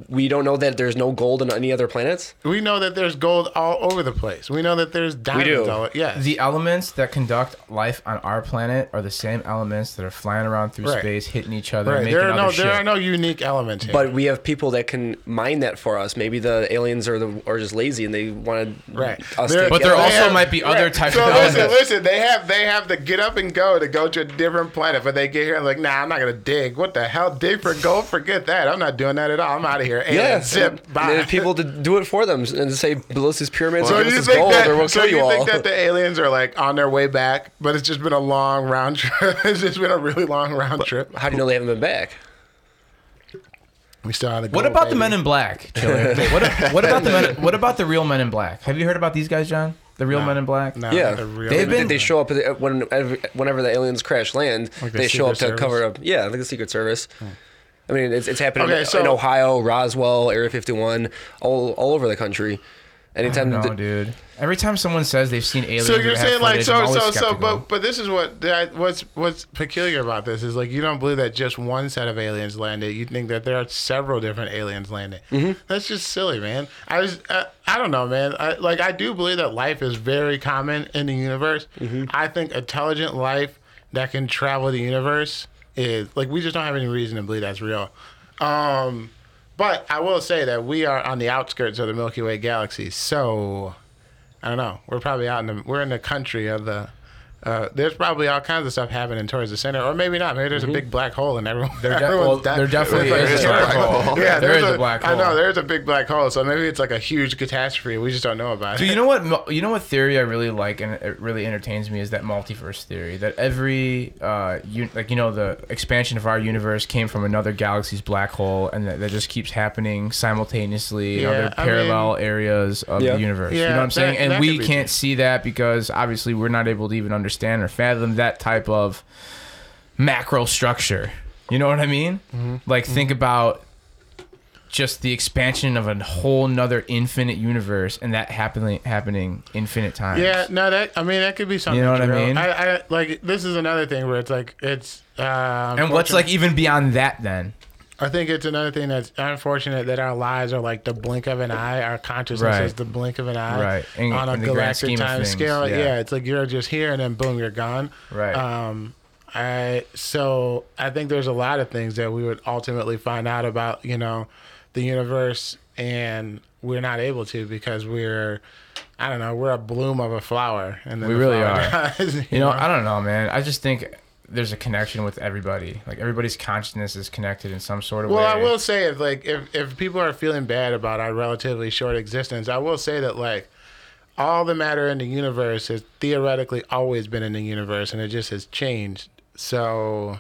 We don't know that there's no gold on any other planets. We know that there's gold all over the place. We know that there's diamonds. do. All, yes. The elements that conduct life on our planet are the same elements that are flying around through Right. space, hitting each other, right. making There are other no shit. there are no unique elements here. But we have people that can mine that for us. Maybe the aliens are the are just lazy and they want to. Right. us There- to. But get there us. also might be other types so of listen, elements. listen. They have they have to get up and go to go to a different planet, but they get here and like, nah, I'm not gonna dig. What the hell? Dig for gold? Forget that. I'm not doing that at all. I'm out of here. Alien, yeah, zip. and Bye. people to do it for them and say build us these pyramids So you think this gold that? or we'll so kill you, you all. think that the aliens are like on their way back, but it's just been a long round trip. it's just been a really long round trip. How do you know they haven't been back? We still have the. What gold, about the. Men in Black? Chiller. what, what about the men, What about the real Men in Black? Have you heard about these guys, John? The real Men in Black. No, Yeah. the real They've They, been- they show up at- when whenever the aliens crash land. Like the they show up to Secret cover up. Yeah, like the Secret Service. Hmm. I mean, it's, it's happening Okay, in, so- in Ohio, Roswell, Area 51, all all over the country. Anytime, No, the- dude. Every time someone says they've seen aliens, So you're saying like footage, so I'm so so but but this is what that what's what's peculiar about this is like you don't believe that just one set of aliens landed. You think that there are several different aliens landing. Mm-hmm. That's just silly, man. I was I, I don't know, man. I, like I do believe that life is very common in the universe. Mm-hmm. I think intelligent life that can travel the universe is like we just don't have any reason to believe that's real. Um, but I will say that we are on the outskirts of the Milky Way galaxy, so I don't know. We're probably out in the we're in the country of the. Uh, there's probably all kinds of stuff happening towards the center, or maybe not. Maybe there's a big black hole and everyone. There de- everyone's well, dying. there definitely There's is a like- black hole. Yeah, There there's is a black hole. I know there's a big black hole, so maybe it's like a huge catastrophe. We just don't know about So it. you know what? You know what theory I really like and it really entertains me is that multiverse theory. That every, uh, un- like you know, the expansion of our universe came from another galaxy's black hole, and that, that just keeps happening simultaneously in Yeah, other I parallel areas of Yeah. the universe. you know what I'm saying? that- and that we can't true. see that because obviously we're not able to even understand or fathom that type of macro structure. You know what I mean? Mm-hmm. Like think about just the expansion of a whole nother infinite universe and that happening happening infinite times. Yeah, no, that I mean that could be something. You know what I mean? I, I like this is another thing where it's like it's. Uh, And what's like even beyond that then? I think it's another thing that's unfortunate that our lives are like the blink of an eye. Our consciousness Right. is the blink of an eye. Right. On a in the grand galactic time scale. yeah. Yeah. it's like you're just here and then boom, you're gone. Right. Um, I so I think there's a lot of things that we would ultimately find out about, you know, the universe, and we're not able to because we're, I don't know, we're a bloom of a flower, and then We really are. dies, You know, I don't know, man. I just think there's a connection with everybody. Like everybody's consciousness is connected in some sort of Well, way. Well, I will say if like if if people are feeling bad about our relatively short existence, I will say that like all the matter in the universe has theoretically always been in the universe, and it just has changed. So,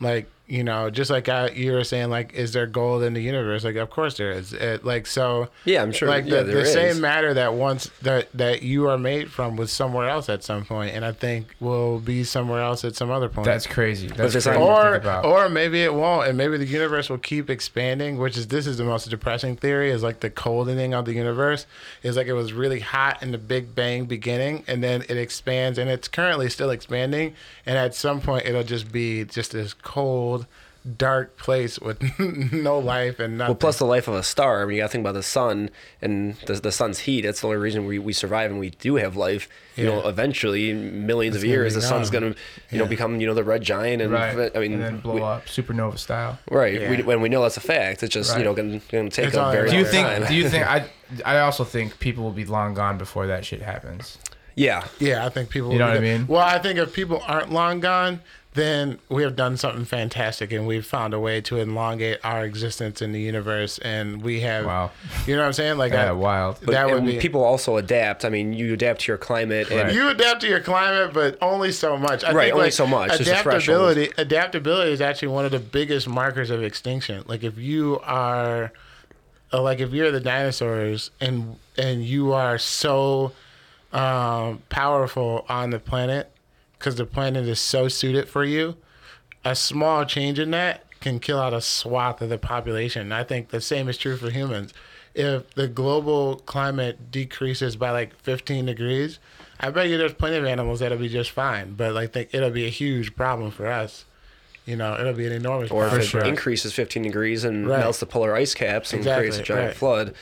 like you know, just like I, you were saying, like, is there gold in the universe? Like, of course there is. It, like so. Yeah, I'm sure- Like yeah, the, there the is. same matter that once that that you are made from was somewhere else at some point, and I think will be somewhere else at some other point That's crazy. That's crazy or or maybe it won't, and maybe the universe will keep expanding. Which is this is the most depressing theory is like the coldening of the universe is like it was really hot in the Big Bang beginning, and then it expands, and it's currently still expanding, and at some point it'll just be just this cold, dark place with no life and nothing. Well, plus the life of a star. I mean, you got to think about the sun and the, the sun's heat. That's the only reason we, we survive and we do have life. You know, Yeah. eventually, millions It's of years, the sun's going to, you know, become, you know, the red giant. And right. I mean, and then blow we- up supernova style. Right. Yeah. We, when we know that's a fact, it's just, Right. you know, going to take It's a very Do you long think? time. Do you think? I I also think people will be long gone before that shit happens. yeah. Yeah, I think people. You know what I mean? Well, I think if people aren't long gone, then we have done something fantastic and we've found a way to elongate our existence in the universe and we have Wow. you know what i'm saying like Yeah, I- wild. But that would be people also adapt. I mean, you adapt to your climate, and you adapt to your climate, but only so much. I Right, think, only like, so much. Adaptability, adaptability is actually one of the biggest markers of extinction. Like if you are, uh, like if you're the dinosaurs and and you are so um, powerful on the planet because the planet is so suited for you, a small change in that can kill out a swath of the population. And I think the same is true for humans. If the global climate decreases by like 15 degrees, I bet you there's plenty of animals that'll be just fine. But like, think it'll be a huge problem for us. You know, it'll be an enormous or problem. if it sure. increases 15 degrees and Right. melts the polar ice caps and Exactly, creates a giant right. flood.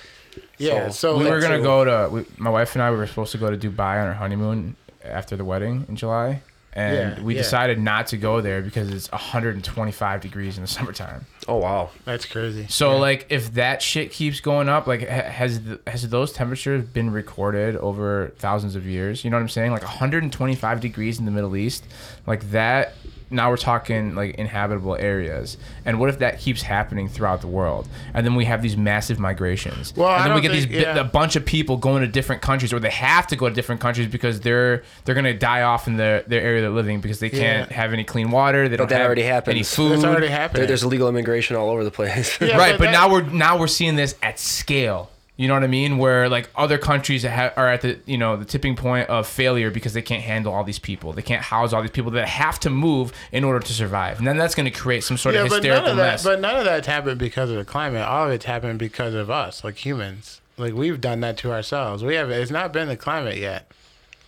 yeah, so we were gonna see. go to we, my wife and I we were supposed to go to Dubai on our honeymoon after the wedding in July, and Yeah, we yeah. decided not to go there because it's 125 degrees in the summertime. Oh wow! That's crazy. So like if that shit keeps going up, like has the, has those temperatures been recorded over thousands of years? You know what I'm saying? Like 125 degrees in the Middle East, like that. Now we're talking like inhabitable areas, and what if that keeps happening throughout the world? And then we have these massive migrations, Well, and then we don't get these think- bi- yeah. a bunch of people going to different countries, or they have to go to different countries because they're they're gonna die off in their their area they're living because they can't Yeah. have any clean water. They don't that have already any happens. food. It's already There, happening. there's illegal immigration all over the place. Yeah, right but but, that- now we're now we're seeing this at scale you know what i mean where like other countries ha- are at the you know the tipping point of failure because they can't handle all these people they can't house all these people that have to move in order to survive and then that's going to create some sort yeah, of but none hysterical of that. mess But none of that's happened because of the climate. All of it's happened because of us, like humans. Like we've done that to ourselves. We have. It's not been the climate yet.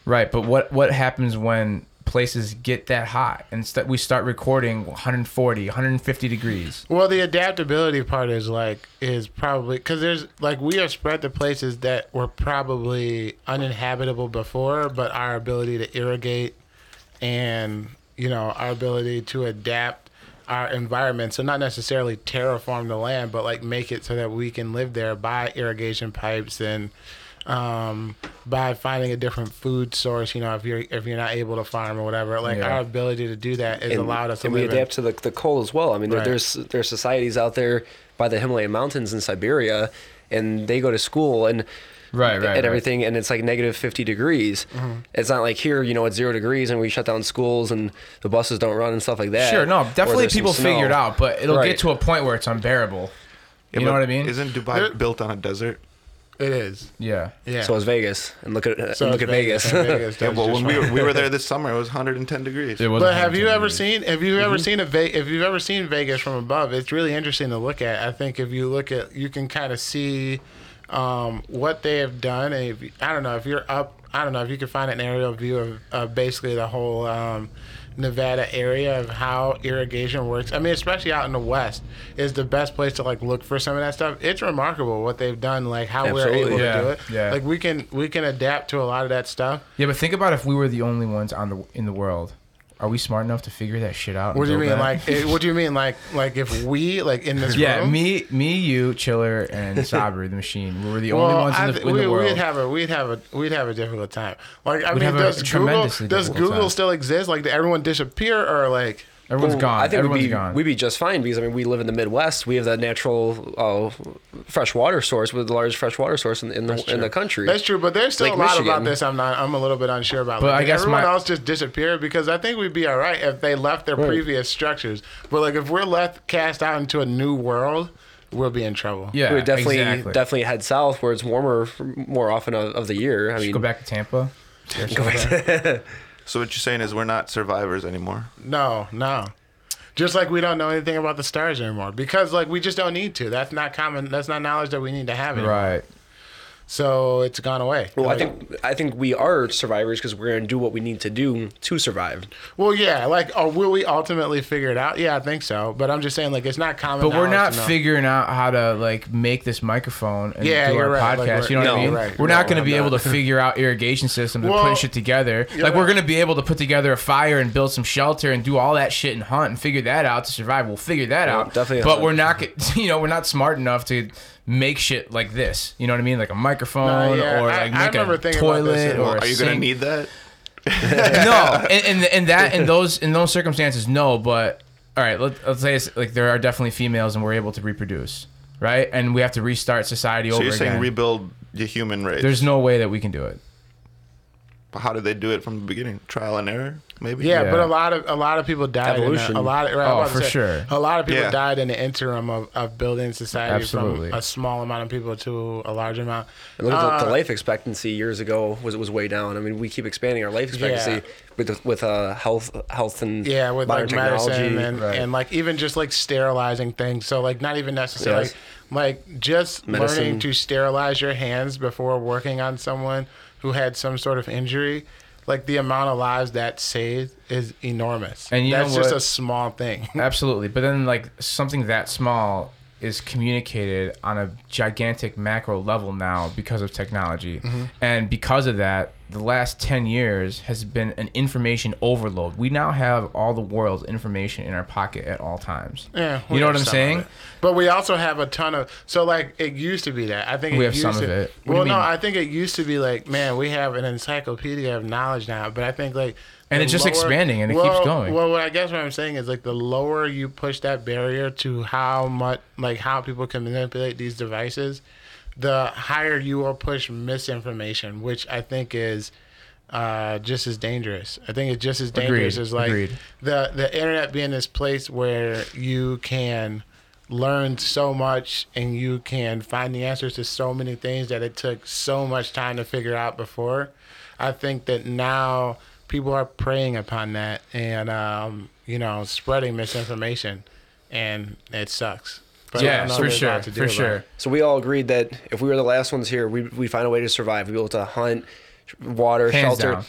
right but what what happens when places get that hot and st- we start recording 140 150 degrees. Well, the adaptability part is like is probably because there's like we are spread to places that were probably uninhabitable before, but our ability to irrigate and you know our ability to adapt our environment, so not necessarily terraform the land, but like make it so that we can live there by irrigation pipes and um, by finding a different food source. You know, if you're if you're not able to farm or whatever, like Yeah. our ability to do that has and, allowed us to and we live in- adapt to the, the cold as well. I mean, there, Right. there's there's societies out there by the Himalayan mountains in Siberia, and they go to school and Right, right, and right. everything, and it's like negative 50 degrees. It's not like here, you know, it's zero degrees, and we shut down schools and the buses don't run and stuff like that. sure no definitely people figure it out but it'll Right. get to a point where it's unbearable Yeah, you know what i mean Isn't Dubai built on a desert? It is. yeah Yeah. So is Vegas, and look at So look at Vegas. Vegas Yeah, well, when we were, we were there this summer, it was 110 degrees. It was But have you ever degrees. seen? Have you ever Mm-hmm. seen a Ve- If you've ever seen Vegas from above, it's really interesting to look at. I think if you look at, you can kind of see um, what they have done. And if, I don't know if you're up. I don't know if you can find an aerial view of, of basically the whole um, Nevada area of how irrigation works. I mean, especially out in the west, is the best place to like look for some of that stuff. It's remarkable what they've done, like how Absolutely. we're able Yeah, to do it. yeah. Like we can we can adapt to a lot of that stuff. Yeah, but think about if we were the only ones on the in the world. Are we smart enough to figure that shit out? What do you mean, that? like? eh, What do you mean, like? Like if we, like in this Yeah, room? me, me, you, Chiller, and Sabri, the machine. We were the only Well, ones in I the, th- in we, the world. we'd have a we'd have a we'd have a difficult time. Like I We'd mean, does Google does Google time. still exist? Like did everyone disappear or like? Everyone's Well, gone. I think Everyone's we'd be, gone. we'd be just fine because I mean we live in the Midwest. We have the natural uh, fresh water source with the largest fresh water source in, in the in the country. That's true, but there's still Lake a lot about this. I'm not. I'm a little bit unsure about. But Like, I guess everyone my- else just disappeared because I think we'd be all right if they left their previous structures. But like if we're left cast out into a new world, we'll be in trouble. yeah, we definitely exactly. definitely head south where it's warmer more often of, of the year. I mean, Go back to Tampa. So what you're saying is we're not survivors anymore. No, no. Just like we don't know anything about the stars anymore because like we just don't need to. That's not common. That's not knowledge that we need to have anymore. Right. So it's gone away. Well, I think I think we are survivors because we're gonna do what we need to do to survive. Well, yeah. Like, or will we ultimately figure it out? Yeah, I think so. But I'm just saying, like, it's not common. But we're not figuring out how to like make this microphone and Yeah, do our you're right. Like, podcast. we're- you know what I mean? right. We're No, not going to we're be able to figure out irrigation systems and Well, put shit together. you're Like we're right. going to be able to put together a fire and build some shelter and do all that shit and hunt and figure that out to survive. We'll figure that Yeah, out. definitely But hunt. we're not, get- you know, we're not smart enough to make shit like this. You know what I mean? Like a microphone Nah, yeah, or like I make remember a this toilet or Well, a are you gonna sink. need that? no, in, in, in that in those in those circumstances, no. But all right, let, let's say it's like there are definitely females and we're able to reproduce, right? And we have to restart society So over you're saying again. rebuild the human race? There's no way that we can do it. But how did they do it from the beginning? Trial and error, maybe. Yeah, Yeah. but a lot of a lot of people died. Evolution. In the, a lot of right, Oh, I was about to for say, sure. A lot of people Yeah. died in the interim of, of building society Absolutely. from a small amount of people to a large amount. And look at the, the Uh, life expectancy years ago was was way down. I mean, we keep expanding our life expectancy Yeah. with with uh, health health and Yeah, with modern like technology. medicine and, Right. and like even just like sterilizing things. So like not even necessarily Yes. like just Medicine. learning to sterilize your hands before working on someone who had some sort of injury. Like the amount of lives that saved is enormous. And that's just a small thing. Absolutely. But then like something that small is communicated on a gigantic macro level now because of technology. Mm-hmm. And because of that, the last 10 years has been an information overload. We now have all the world's information in our pocket at all times. Yeah, you know what I'm saying? But we also have a ton of so like it used to be that I think We have used some to, of it. What Well, no. I think it used to be like man, we have an encyclopedia of knowledge now. But I think like And it's just expanding and it keeps going. Well, what I guess what I'm saying is like the lower you push that barrier to how much like how people can manipulate these devices, the higher you will push misinformation, which I think is. Uh, just as dangerous. I think it's just as dangerous Agreed, as like agreed. the the internet being this place where you can learn so much and you can find the answers to so many things that it took so much time to figure out before. I think that now people are preying upon that and um, you know spreading misinformation, and it sucks. But yeah, for there's a lot sure. to For sure. it. So we all agreed that if we were the last ones here, we we find a way to survive. We'd be able to hunt, water, Hands shelter. down.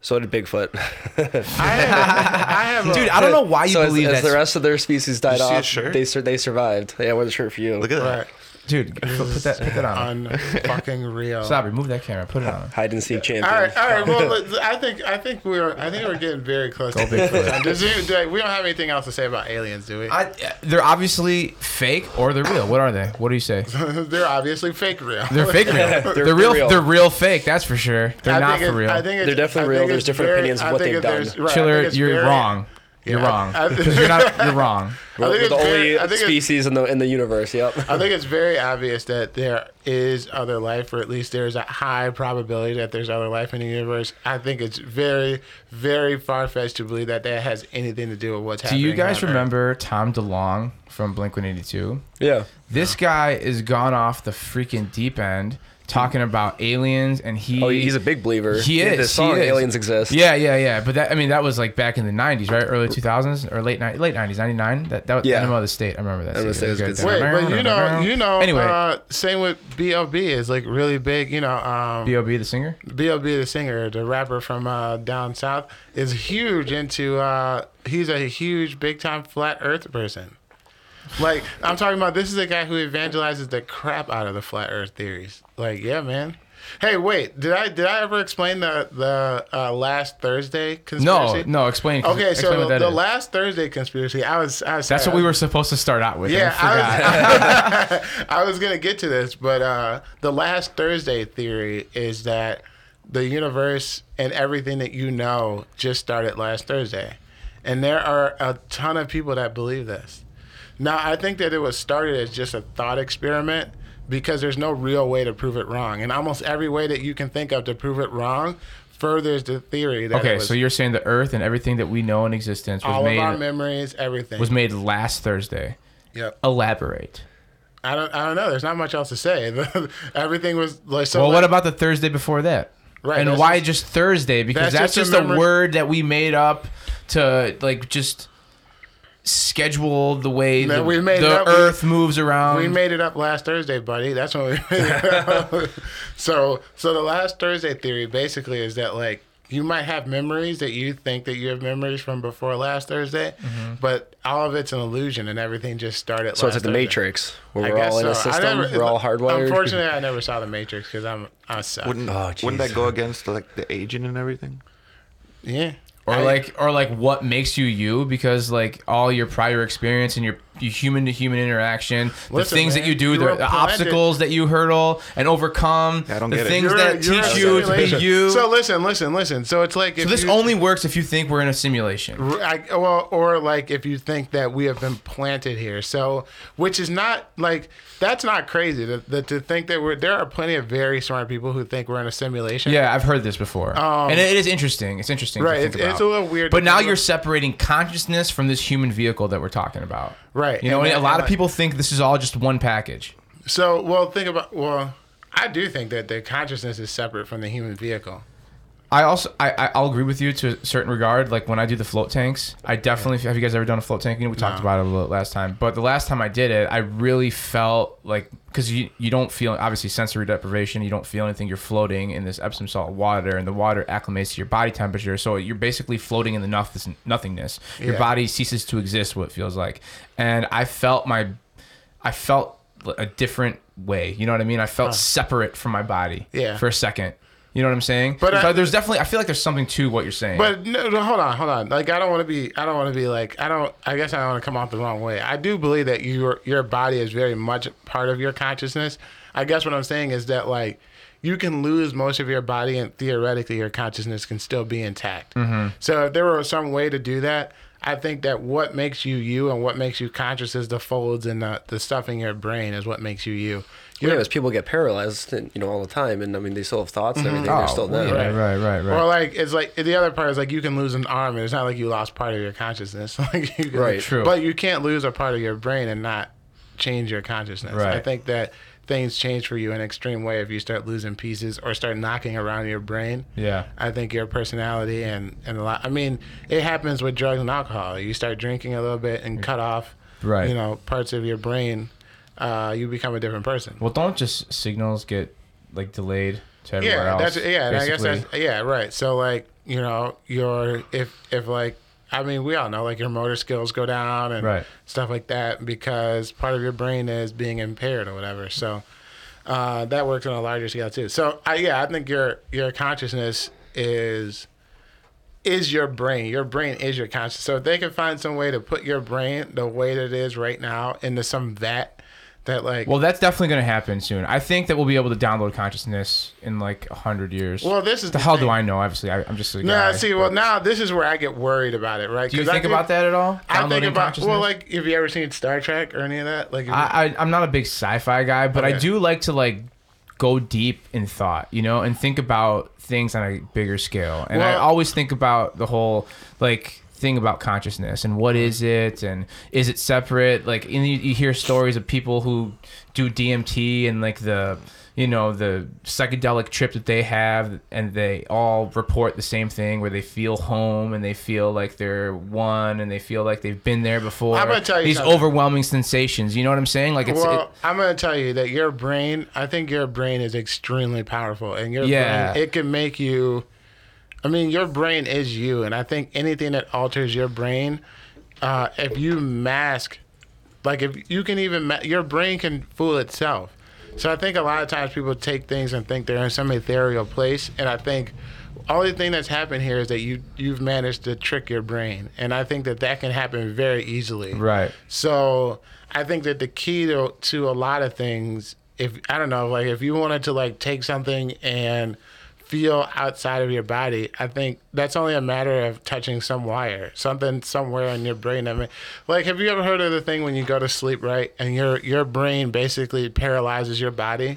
So did Bigfoot. I have, I have a- Dude, I don't know why you so believe as, as that. the rest of their species died You see a off, they sur- they survived. Yeah, I wear the shirt for you. Look at that. Right. Dude, put that, put that on. Unfucking real. Stop, remove that camera. Put it on. Hide and seek champion. All right, all right. Well, I think I think we're I think we're getting very close. Go to. Bigfoot. Does you- do- we don't have anything else to say about aliens, do we? I, they're obviously fake or they're real. What are they? What do you say? They're obviously fake real. They're fake real. they're, They're real. real. They're real fake. That's for sure. They're I not think for real. I think it's, They're definitely I real. think There's different very- opinions of what they've done. right, Chiller, you're very- wrong. You're Yeah, wrong. I- I- 'Cause you're not. You're wrong. We're, I think we're the it's only very- I think it's- species in the in the universe. Yep. I think it's very obvious that there is other life, or at least there's a high probability that there's other life in the universe. I think it's very, very far fetched to believe that that has anything to do with what's Do happening. you guys on Earth. remember Tom DeLonge from Blink 182? Yeah. This guy is gone off the freaking deep end talking about aliens, and he. Oh, he's a big believer. He had is. This song, he is. "Aliens Exist." Yeah, yeah, yeah. But that, I mean, that was like back in the '90s, right? Early 2000s or late ni- late '90s, '99. That that was Yeah. Enema of the State. I remember that. Enema of State was a good. Wait, but you know, you know. Anyway, uh, same with B.O.B. is like really big. You know, um, B.O.B. the singer. B.O.B. the singer, the rapper from uh, down south, is huge into. Uh, he's a huge, big time flat Earth person. Like I'm talking about, this is a guy who evangelizes the crap out of the flat Earth theories. Like, yeah, man. Hey, wait, did I did I ever explain the the uh, last Thursday conspiracy? no. no. Explain. Okay, explain so the last Thursday conspiracy, I was, I was That's what we were supposed to start out with. yeah, I. I was, I was gonna get to this, but uh, the last Thursday theory is that the universe and everything that you know just started last Thursday, and there are a ton of people that believe this. Now, I think that it was started as just a thought experiment because there's no real way to prove it wrong, and almost every way that you can think of to prove it wrong furthers the theory that it okay, so you're saying the Earth and everything that we know in existence was all made of our memories, everything. was made last Thursday. Yep. Elaborate. I don't. I don't know. There's not much else to say. Everything was like so. well, like, what about the Thursday before that? Right, And that's why just- Thursday? Because that's that's, just just, a word that we made up to like just schedule the way Man, the, we made the up. We- Earth moves around. We made it up last Thursday, buddy. That's when we. Made it so, so the last Thursday theory basically is that like you might have memories that you think that you have memories from before last Thursday, Mm-hmm. but all of it's an illusion and everything just started. So it's last like the Thursday. Matrix, where I we're guess all in a system. never- we're all hardwired. Unfortunately, I never saw the Matrix because I'm I suck. Wouldn't Oh, wouldn't that go against like the aging and everything? yeah. Or I- like or like what makes you you? Because like all your prior experience and your your human to human interaction, the Listen, things that you do, you the, the planted- obstacles that you hurdle and overcome, I don't the get it. things You're that a- you're a teach you to be you. So So, listen, listen, listen. So it's like if this you, only works if you think we're in a simulation. I, well, or like if you think that we have been planted here, so which is not like that's not crazy to, that to think that we're there are plenty of very smart people who think we're in a simulation. Yeah, I've heard this before, and it is interesting. It's interesting, Um, Right, To think it's- it's about. a little weird But now you're separating consciousness from this human vehicle that we're talking about. Right, You know, and and a lot and of like- people think this is all just one package. So well, think about well. I do think that the consciousness is separate from the human vehicle. I also I, I'll agree with you to a certain regard. Like when I do the float tanks, I definitely have you guys ever done a float tank? You know, we talked about it a little last time. But the last time I did it, I really felt like because you you don't feel obviously sensory deprivation. You don't feel anything. You're floating in this Epsom salt water, and the water acclimates to your body temperature. So you're basically floating in the noth- nothingness. Your Yeah. body ceases to exist. What it feels like, and I felt my, I felt a different way. You know what I mean? I felt separate from my body. Yeah. For a second. You know what I'm saying? But I- there's definitely I feel like there's something to what you're saying. But no, no, hold on, hold on. Like I don't want to be. I don't want to be like. I don't. I guess I don't want to come off the wrong way. I do believe that your your body is very much part of your consciousness. I guess what I'm saying is that like you can lose most of your body and theoretically your consciousness can still be intact. Mm-hmm. So if there were some way to do that, I think that what makes you you and what makes you conscious is the folds and the, the stuff in your brain is what makes you you. Yeah, because people get paralyzed, and, you know, all the time, and I mean, they still have thoughts and mm-hmm. everything. They're oh, still well, them. yeah, right, right, right. Or like it's like the other part is like you can lose an arm and it's not like you lost part of your consciousness. like you can, Right. True. But you can't lose a part of your brain and not change your consciousness. Right. I think that things change for you in an extreme way if you start losing pieces or start knocking around your brain. Yeah. I think your personality and and a lot. I mean, it happens with drugs and alcohol. You start drinking a little bit and cut off, Right. You know, parts of your brain. Uh, you become a different person. Well, don't just signals get like delayed to everywhere yeah, else? that's yeah. And I guess that's yeah, right. So like you know, your if if like I mean, we all know like your motor skills go down and Right. stuff like that because part of your brain is being impaired or whatever. So uh, that works on a larger scale too. So I yeah, I think your your consciousness is is your brain. Your brain is your conscious. So if they can find some way to put your brain the way that it is right now into some vat that like Well, that's definitely going to happen soon. I think that we'll be able to download consciousness in like a hundred years. Well, this is the, the hell thing. do I know? Obviously, I, I'm just a No, guy. see, well, now this is where I get worried about it, right? do you I think about that at all? I think Downloading about consciousness? well, like, have you ever seen Star Trek or any of that? Like, you- I, I I'm not a big sci-fi guy, but I do like to like go deep in thought, you know, and think about things on a bigger scale. And I always think about the whole like thing about consciousness and what mm-hmm. is it and is it separate? Like, you, you hear stories of people who do DMT and like the you know the psychedelic trip that they have and they all report the same thing where they feel home and they feel like they're one and they feel like they've been there before I'm gonna tell you these something. overwhelming sensations you know what i'm saying like it's well, it, I'm gonna tell you that your brain. I think your brain is extremely powerful, and your Yeah. brain it can make you. I mean, your brain is you, and I think anything that alters your brain, uh, if you mask, like if you can even, ma- your brain can fool itself. So I think a lot of times people take things and think they're in some ethereal place, and I think only thing that's happened here is that you you've managed to trick your brain, and I think that that can happen very easily. right So I think that the key to to a lot of things, if I don't know, like if you wanted to like take something and feel outside of your body, I think that's only a matter of touching some wire, something somewhere in your brain. I mean, like have you ever heard of the thing when you go to sleep, right, and your your brain basically paralyzes your body?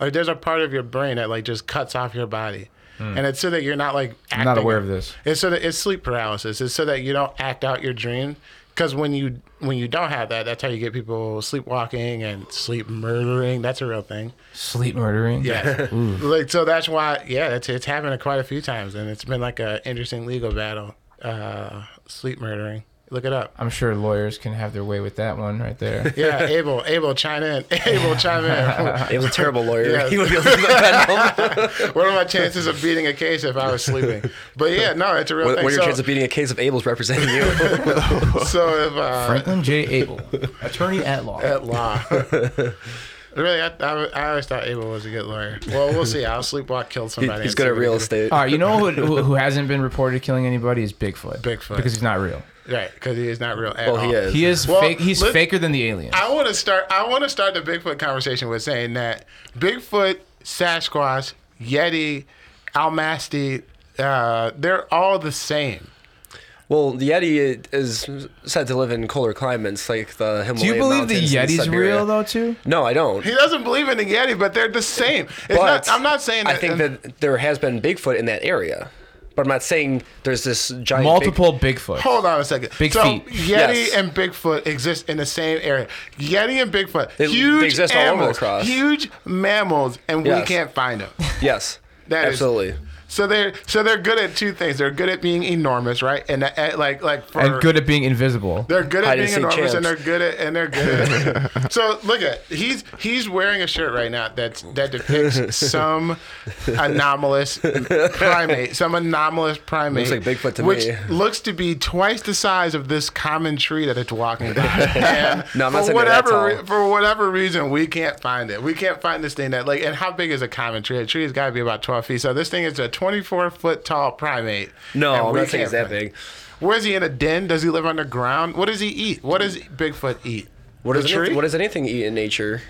Like there's a part of your brain that like just cuts off your body. Hmm. And it's so that you're not like acting. i'm not aware of this It's so that it's sleep paralysis. It's so that you don't act out your dream. Because when you when you don't have that, that's how you get people sleepwalking and sleep murdering. That's a real thing. sleep murdering Yeah. like so that's why yeah, it's it's happened quite a few times and it's been like a interesting legal battle. Uh, sleep murdering. Look it up. i'm sure lawyers can have their way with that one right there Yeah, Abel, Abel, chime in. Abel, chime in. He was a terrible lawyer. Yeah. He would be able to defend him. what are my chances of beating a case if I was sleeping? But yeah, no, it's a real What, thing. what are your So- chances of beating a case of Abel's representing you? so if uh, franklin j abel attorney at law at law. Really, I, I, I always thought Abel was a good lawyer. Well, we'll see. I'll sleepwalk kill He- somebody. he's and good see at what real he can- estate. All right, you know who, who, who hasn't been reported killing anybody is Bigfoot. Bigfoot. because he's not real. Right, because he is not real at Well, all. he is. He is Well, fake. He's let- faker than the alien. I want to start. I want to start the Bigfoot conversation with saying that Bigfoot, Sasquatch, Yeti, Almasty, uh, they're all the same. Well, the Yeti is said to live in colder climates like the Himalayan Do you believe the mountains in Yeti's Siberia. real though too? No, I don't. He doesn't believe in the Yeti, but they're the same. It's But not, I'm not saying that. I think that there has been Bigfoot in that area, but I'm not saying there's this giant Multiple Bigfoot. Hold on a second. Big so feet. Yeti Yes. and Bigfoot exist in the same area. Yeti and Bigfoot, They- huge they exist all over the animals, cross. huge mammals, and we can't find them. Big, yes, That is- absolutely. So they're so they're good at two things. They're good at being enormous, right? And uh, like like for and good at being invisible. They're good at Hide being seek enormous, and they're good at and they're good. At, so look at he's he's wearing a shirt right now that's that depicts some anomalous primate, some anomalous primate. Looks like Bigfoot to which me. looks to be twice the size of this common tree that it's walking by. And No, I'm not for saying that whatever tall. re- for whatever reason we can't find it. We can't find this thing that like. And how big is a common tree? A tree has got to be about twelve feet. So this thing is a twenty-four foot tall primate. No, I'm not saying it's that big. Where is he in a den? Does he live underground? What does he eat? What does Bigfoot eat? What does tree? anything, what does anything eat in nature?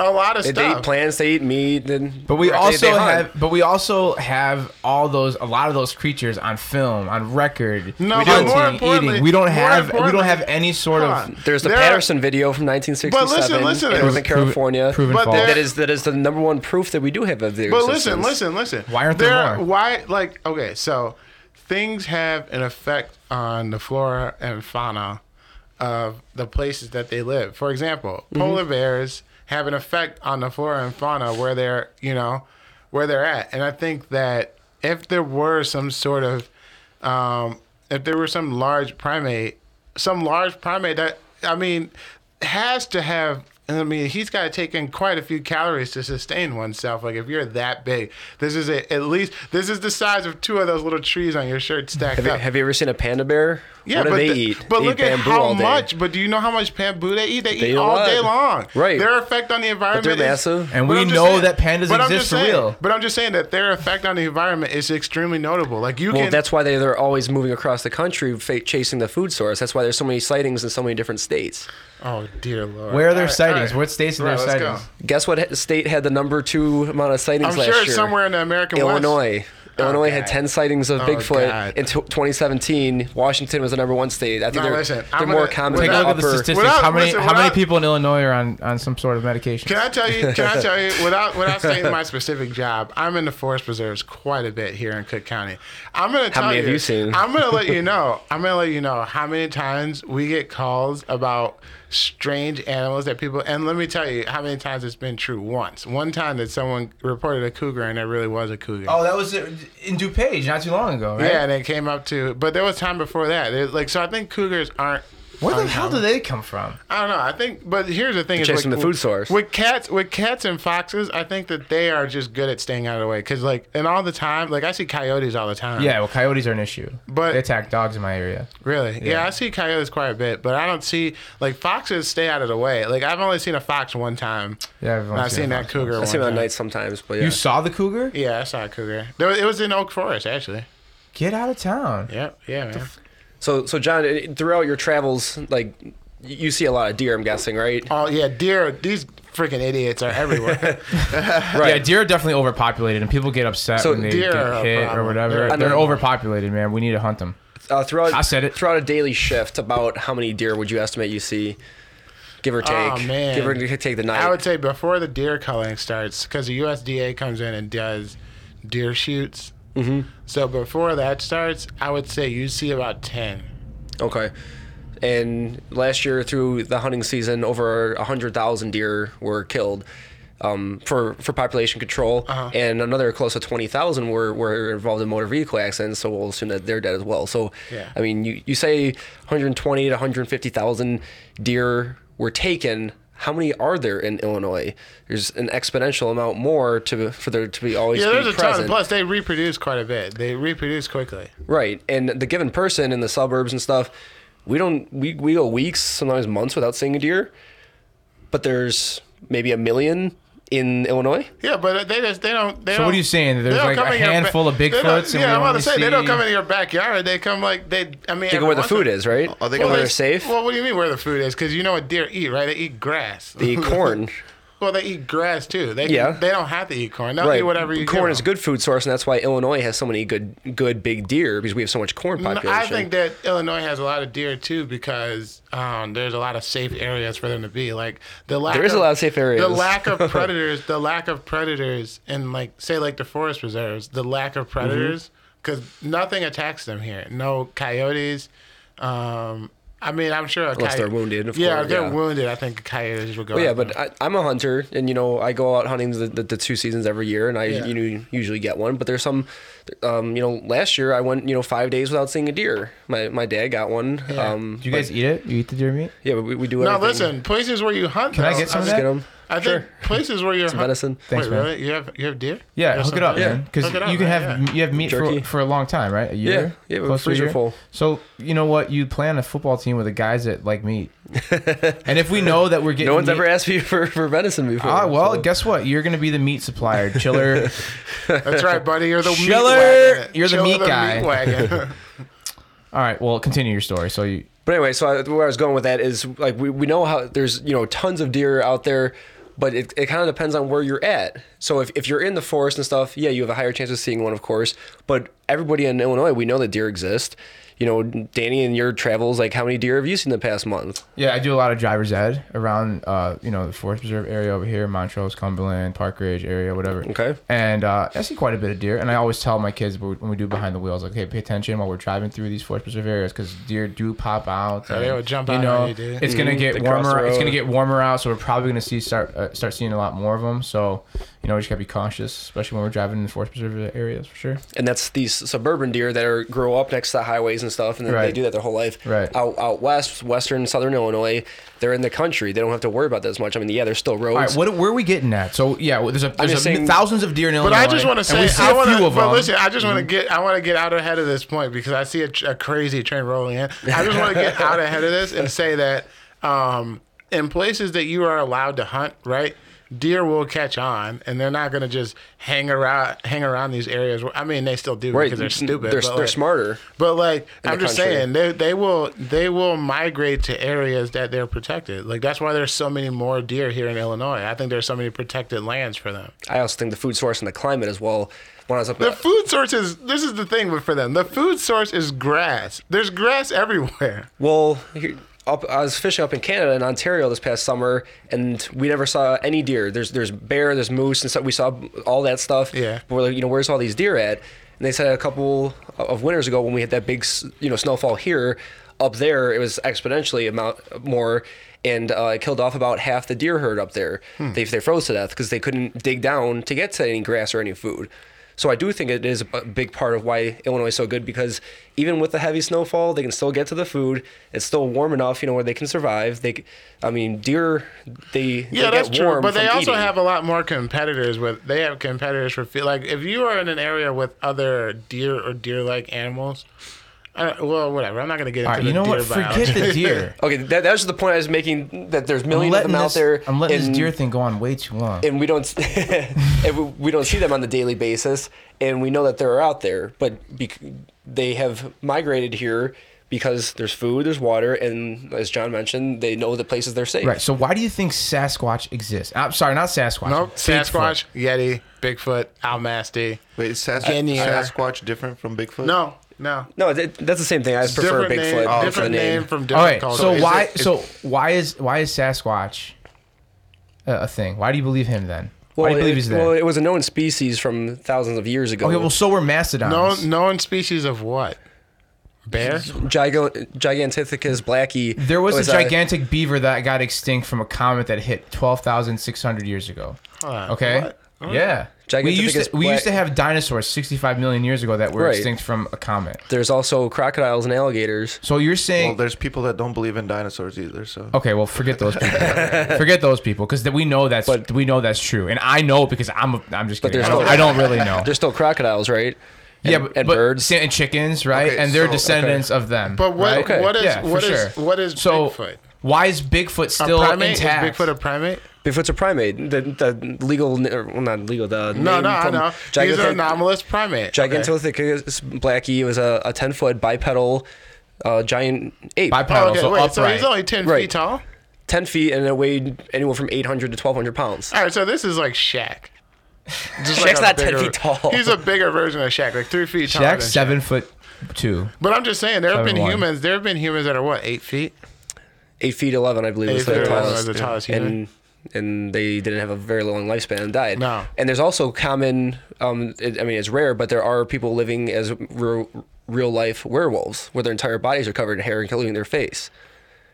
A lot of They, they stuff. eat plants, they eat meat, and But we they- also they hunt. have, but we also have all those, a lot of those creatures on film, on record. No, we but do. more hunting, importantly- eating. We don't have, we don't have any sort of. There's the There are- Patterson video from 1967 But listen, in Northern listen. California. Proven But false. that is that is the number one proof that we do have a the But listen, listen, listen. Why aren't there more? Why, like, okay, so things have an effect on the flora and fauna of the places that they live. For example, Mm-hmm. polar bears have an effect on the flora and fauna where they're, you know, where they're at. And I think that if there were some sort of, um, if there were some large primate, some large primate that, I mean, has to have. I mean, he's got to take in quite a few calories to sustain oneself. Like if you're that big, this is a, at least this is the size of two of those little trees on your shirt stacked Have you, up. have you ever seen a panda bear? Yeah, what do but they the- eat? But They look eat at how much. But do you know how much bamboo they eat? They, They eat eat all lot. day long. Right. Their effect on the environment. they're is- massive. And but we know saying- that pandas but I'm exist just for saying- real. But I'm just saying that their effect on the environment is extremely notable. Like you Well, can. that's why they, they're always moving across the country fa- chasing the food source. That's why there's so many sightings in so many different states. oh dear lord. Where are their All right, sightings? all right. What states are Right, there let's sightings? go. Guess what state had the number two amount of sightings I'm last sure year? it's somewhere in the American West. Illinois. Oh, Illinois had 10 sightings of Oh, Bigfoot God. in t- 2017. Washington was the number one state. I think No, they're, listen, they're I'm more gonna- common Take a look at the statistics. Without- how many listen, how many people in Illinois are on, on some sort of medication? Can I tell you? Can I tell you without without stating my specific job? I'm in the forest preserves quite a bit here in Cook County. I'm gonna tell many you. have you seen? I'm gonna let you know. I'm gonna let you know how many times we get calls about strange animals that people. And let me tell you how many times it's been true. Once, one time that someone reported a cougar and there really was a cougar. Oh, that was in DuPage not too long ago, right? Yeah, and it came up to, but there was time before that. It- like, so I think cougars aren't. Where the hell uncommon. do they come from? I don't know. I think, but here's the thing: is chasing like, the food source. with cats. With cats and foxes, I think that they are just good at staying out of the way. Because like, and all the time, like I see coyotes all the time. Yeah, well, coyotes are an issue. But- they attack dogs in my area. really. Yeah. Yeah. I see coyotes quite a bit, but I don't see like foxes stay out of the way. Like I've only seen a fox one time. Yeah, and I've seen that cougar. I one see them at night sometimes, but yeah. You saw the cougar? Yeah, I saw a cougar. There it was in Oak Forest actually. Get out of town. Yep. Yeah, man. So, so John, eh, throughout your travels, like you see a lot of deer, I'm guessing, right? Oh yeah, deer. These freaking idiots are everywhere. right. Yeah, deer are definitely overpopulated, and people get upset So when they deer get a hit or whatever. They're- They're, overpopulated, man. We need to hunt them. Uh, throughout, I said it. Throughout a daily shift, about how many deer would you estimate you see, give or take? Oh, man. Give or take the night. I would say before the deer culling starts, because the USDA comes in and does deer shoots. Mm-hmm. So before that starts, I would say you see about ten. Okay. And last year, through the hunting season, over hundred thousand deer were killed um, for for population control, Uh-huh. and another close to twenty thousand were, were involved in motor vehicle accidents. So we'll assume that they're dead as well. So, Yeah. I mean, you, you say one hundred twenty to one hundred fifty thousand deer were taken. How many are there in Illinois? There's an exponential amount more to for there to be always Yeah, there's a present. ton. Plus, they reproduce quite a bit. They reproduce quickly. Right. And the given person in the suburbs and stuff, we don't we, we go weeks, sometimes months without seeing a deer. But there's maybe a million in Illinois. Yeah, but they just they don't. They So don't, So, what are you saying? There's like a in your handful of they Bigfoots Yeah, I'm about to only say they don't come into your backyard. They come like they. I mean, They go where the food is, right? Oh, they Where they're safe. Well, what do you mean where the food is? Because you know what deer eat, right? They eat grass. They eat corn. Well, they eat grass too. They Yeah. They don't have to eat corn. They'll right. eat whatever you corn give is a good food source, and that's why Illinois has so many good, good big deer because we have so much corn population. I think that Illinois has a lot of deer too because um, there's a lot of safe areas for them to be. Like the lack There is a lot of safe areas. The lack of predators, the lack of predators, in like say like the forest reserves, the lack of predators Mm-hmm. because nothing attacks them here. No coyotes. Um, I mean, I'm sure a Unless coyote- they're wounded, of yeah, course, if they're yeah. wounded, I think coyotes will go. Well, yeah, but. I, I'm a hunter, and you know I go out hunting the, the, the two seasons every year, and I Yeah. you know usually get one. But there's some, um, you know, last year I went you know five days without seeing a deer. My my dad got one. Yeah. Um, Do you guys eat it? You eat the deer meat? yeah, but we, we do. no, everything. listen, places where you hunt. Can I get some of think- that? Get 'em. I think places where you're Some hunt- venison. Thanks, Wait, man. really? You have you have deer? Yeah, hook it up, something? man. Because Hook it up, you can man, have yeah. you have meat for, Jerky. for a long time, right? A year. Yeah, yeah, Close to a freezer year? full. So you know what? You plan a football team with the guys that like meat, and if we know that we're getting No one's meat- ever asked me for, for venison before. Ah, well, so- guess what? You're gonna be the meat supplier, chiller. That's right, buddy. You're the meat Chiller, wagon. you're the Chiller meat guy. wagon. All right, well, continue your story. So you, But anyway, so I, where I was going with that is like we, we know how there's you know tons of deer out there, but it, it kind of depends on where you're at. So if, if you're in the forest and stuff, yeah, you have a higher chance of seeing one, of course. But everybody in Illinois, we know that deer exist. You know, Danny, in your travels, like how many deer have you seen in the past month? yeah, I do a lot of driver's ed around, uh, you know, the Forest Preserve area over here, Montrose, Cumberland, Park Ridge area, whatever. Okay. And uh, I see quite a bit of deer, and I always tell my kids when we do behind the wheels, like, hey, pay attention while we're driving through these Forest Preserve areas because deer do pop out. Yeah, they and, will jump you out know, on you, dude. It's gonna Mhm. get They cross the warmer. It's gonna get warmer out, so we're probably gonna see start uh, start seeing a lot more of them. So, you know, we just gotta be cautious, especially when we're driving in the Forest Preserve areas for sure. And that's these suburban deer that are grow up next to the highways and stuff, and then they do that their whole life. Right. Out out west, western, southern Illinois, they're in the country. They don't have to worry about that as much. I mean, yeah, there's still roads. All right, what where are we getting at? So yeah, there's a there's a, saying- thousands of deer in Illinois. But I just want to say, see I a want few to. of But them. listen, I just want to get. I want to get out ahead of this point because I see a, a crazy train rolling in. I just want to get out ahead of this and say that um, in places that you are allowed to hunt, right? Deer will catch on, and they're not going to just hang around hang around these areas. I mean, they still do right? because they're stupid. They're, but, they're like- smarter. But like I'm just country. saying, they they will they will migrate to areas that they're protected. Like that's why there's so many more deer here in Illinois. I think there's so many protected lands for them. I also think the food source and the climate as well. When I was up The food source is this is the thing with for them. The food source is grass. There's grass everywhere. Well, here, up, I was fishing up in Canada in Ontario this past summer, and we never saw any deer. There's there's bear, there's moose, and stuff. We saw all that stuff. Yeah. But we're like, you know, where's all these deer at? And they said a couple of winters ago when we had that big, you know, snowfall here, up there it was exponentially amount more, and uh, it killed off about half the deer herd up there. They they froze to death because they couldn't dig down to get to any grass or any food. So I do think it is a big part of why Illinois is so good because even with the heavy snowfall, they can still get to the food. It's still warm enough, you know, where they can survive. They, I mean, deer, they Yeah, they that's get true. But they also eating. have a lot more competitors with. They have competitors for fe- like if you are in an area with other deer or deer-like animals. Uh, well, whatever. I'm not gonna get into All right, the you know deer what? Forget biology. the deer. Okay, that, that was the point I was making. That there's millions of letting them out there. I'm letting and, this deer thing go on way too long. and we don't and we, we don't see them on the daily basis, and we know that they're out there, but bec- they have migrated here because there's food, there's water, and as John mentioned, they know the places they're safe. Right. So why do you think Sasquatch exists? I'm sorry, not Sasquatch. Nope. Bigfoot. Sasquatch, Yeti, Bigfoot, Almasty. Wait, is Sas- Guinea. Sasquatch different from Bigfoot? No, no. No, that, that's the same thing. I just prefer different Bigfoot. name, for the different name. name from different right. cultures. So is why? it- so why is why is Sasquatch a, a thing? Why do you believe him then? why do you believe it, he's there? well, it was a known species from thousands of years ago. okay. Well, so were mastodons. No, known species of what? Bear. Giga- Gigantopithecus blacki. There was, a uh, gigantic beaver that got extinct from a comet that hit 12,600 years ago. Hold on. Okay. What? Yeah. We used to we used to have dinosaurs 65 million years ago that were Right. extinct from a comet. There's also crocodiles and alligators. So you're Well, saying there's people that don't believe in dinosaurs either. So Okay, well, forget those people. forget those people because we know that's But- we know that's true, and I know because I'm a, I'm just But kidding. I there's don't, no- I don't really know. There's still crocodiles, right? And, yeah, but, and but- birds. and chickens, right? Okay, and they're so- descendants of them. But what? right? Okay. What is? Yeah, for what is? sure. What is So Bigfoot? why is Bigfoot still A still primate? intact? Is Bigfoot a primate? Bigfoot's a primate. The, the legal, well, not legal. The No, name no, I from know. He's an Gigantopithecus- anomalous primate. Okay. Gigantopithecus blacki was a, a 10 foot bipedal uh, giant ape. Bipedal, Oh, okay, so wait. upright. So he's only ten Right. feet tall. 10 feet and it weighed anywhere from 800 to 1200 pounds. All right, so this is like Shaq. Just Shaq's a not 10 feet tall. He's a bigger version of Shaq, like three feet taller. Shaq's than seven Shaq. foot two. But I'm just saying, there have been 7'1". humans. There have been humans that are what eight feet. 8 feet 11, I believe, Eight was feet the eleven tallest. was the tallest human. and and they didn't have a very long lifespan and died. No. And there's also common, um, it, I mean, it's rare, but there are people living as real, real life werewolves where their entire bodies are covered in hair, including their face.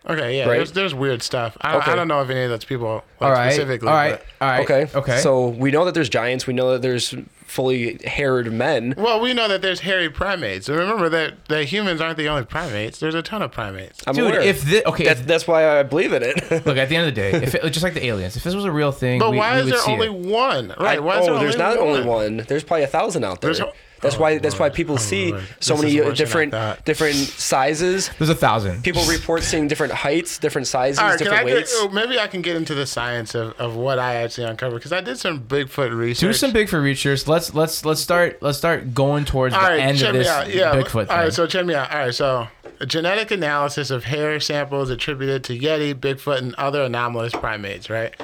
Okay, yeah. Right. There's there's weird stuff. I, Okay. I don't know if any of that's people like, All right. specifically. All right. but- All right. Okay. Okay. So we know that there's giants. We know that there's fully haired men. Well, we know that there's hairy primates. And remember that, that humans aren't the only primates. There's a ton of primates. I'm Dude, aware. if thi- okay, that's, if- that's why I believe in it. look at the end of the day, if it, just like the aliens, if this was a real thing, But we, why we is would there only it. one? Right. Why oh, is there there's only not one? only one. There's probably a thousand out there. There's- that's oh, why. That's why people Oh, see Lord. so This many uh, worse than I different different sizes. There's a thousand. People report seeing different heights, different sizes, All right, can I different get, weights. oh, maybe I can get into the science of, of what I actually uncovered because I did some Bigfoot research. Do some Bigfoot research. Let's let's let's start let's start going towards All the right, end check of me this out. Yeah. Bigfoot All right, thing. so check me out. All right, so a genetic analysis of hair samples attributed to Yeti, Bigfoot, and other anomalous primates. Right.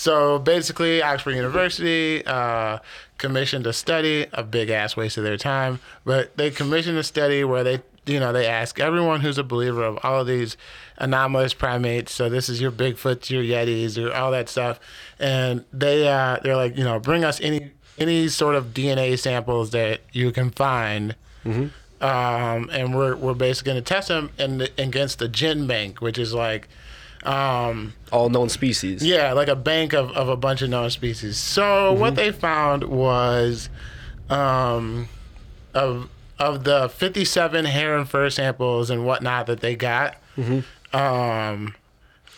So basically, Oxford University uh, commissioned a study, a big ass waste of their time, but they commissioned a study where they, you know, they ask everyone who's a believer of all of these anomalous primates. So this is your Bigfoots, your Yetis, your all that stuff, and they uh, they're like, you know, bring us any any sort of DNA samples that you can find um, and we're we're basically going to test them in the, against the GenBank, which is like, um, All known species. yeah, like a bank of, of a bunch of known species. So what they found was, um, of of the fifty seven hair and fur samples and whatnot that they got, um,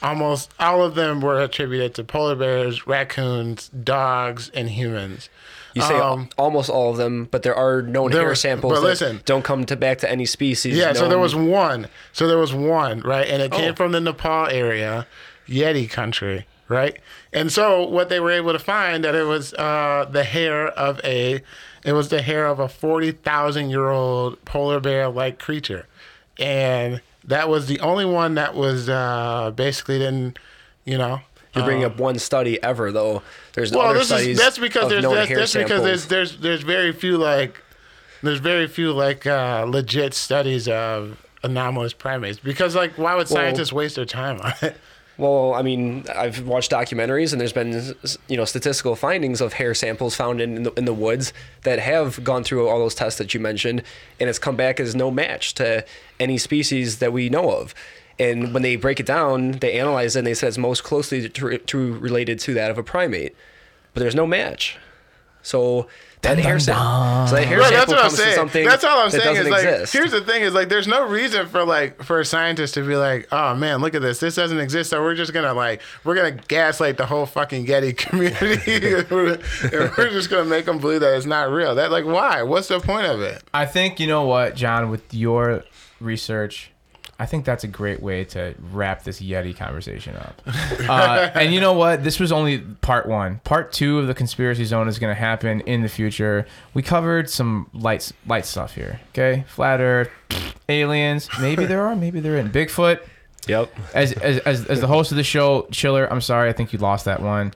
almost all of them were attributed to polar bears, raccoons, dogs, and humans. You say Um, almost all of them, but there are known there hair was- samples but that listen. don't come to back to any species. Yeah, so there was one. So there was one, right? And it came Oh. from the Nepal area, Yeti country, right? And so what they were able to find that it was uh, the hair of a, it was the hair of a forty thousand year old polar bear like creature, and that was the only one that was uh, basically didn't, you know. You're bringing up one study ever, though. There's Well, other this studies. is that's because there's that's, that's because there's there's there's very few like there's very few like uh, legit studies of anomalous primates because like why would Well- scientists waste their time on it? Well, I mean, I've watched documentaries, and there's been you know statistical findings of hair samples found in the, in the woods that have gone through all those tests that you mentioned, and it's come back as no match to any species that we know of. And when they break it down, they analyze it, and they say it's most closely to, to related to that of a primate, but there's no match. So that hair sample, so that hair Right, that's sample what I'm comes to saying. something That's all I'm that saying is like exist. here's the thing is like there's no reason for like for a scientist to be like oh man look at this. This doesn't exist. So we're just gonna like we're gonna gaslight the whole fucking Yeti community. And we're just gonna make them believe that it's not real. That like why? What's the point of it? I think you know what, John, with your research, I think that's a great way to wrap this Yeti conversation up. Uh, and you know what? This was only part one. Part two of the conspiracy zone is going to happen in the future. We covered some light light stuff here. Okay, flat Earth, aliens. Maybe there are. Maybe there isn't. Bigfoot. Yep. As, as, as, as the host of the show, Chiller, I'm sorry. I think you lost that one.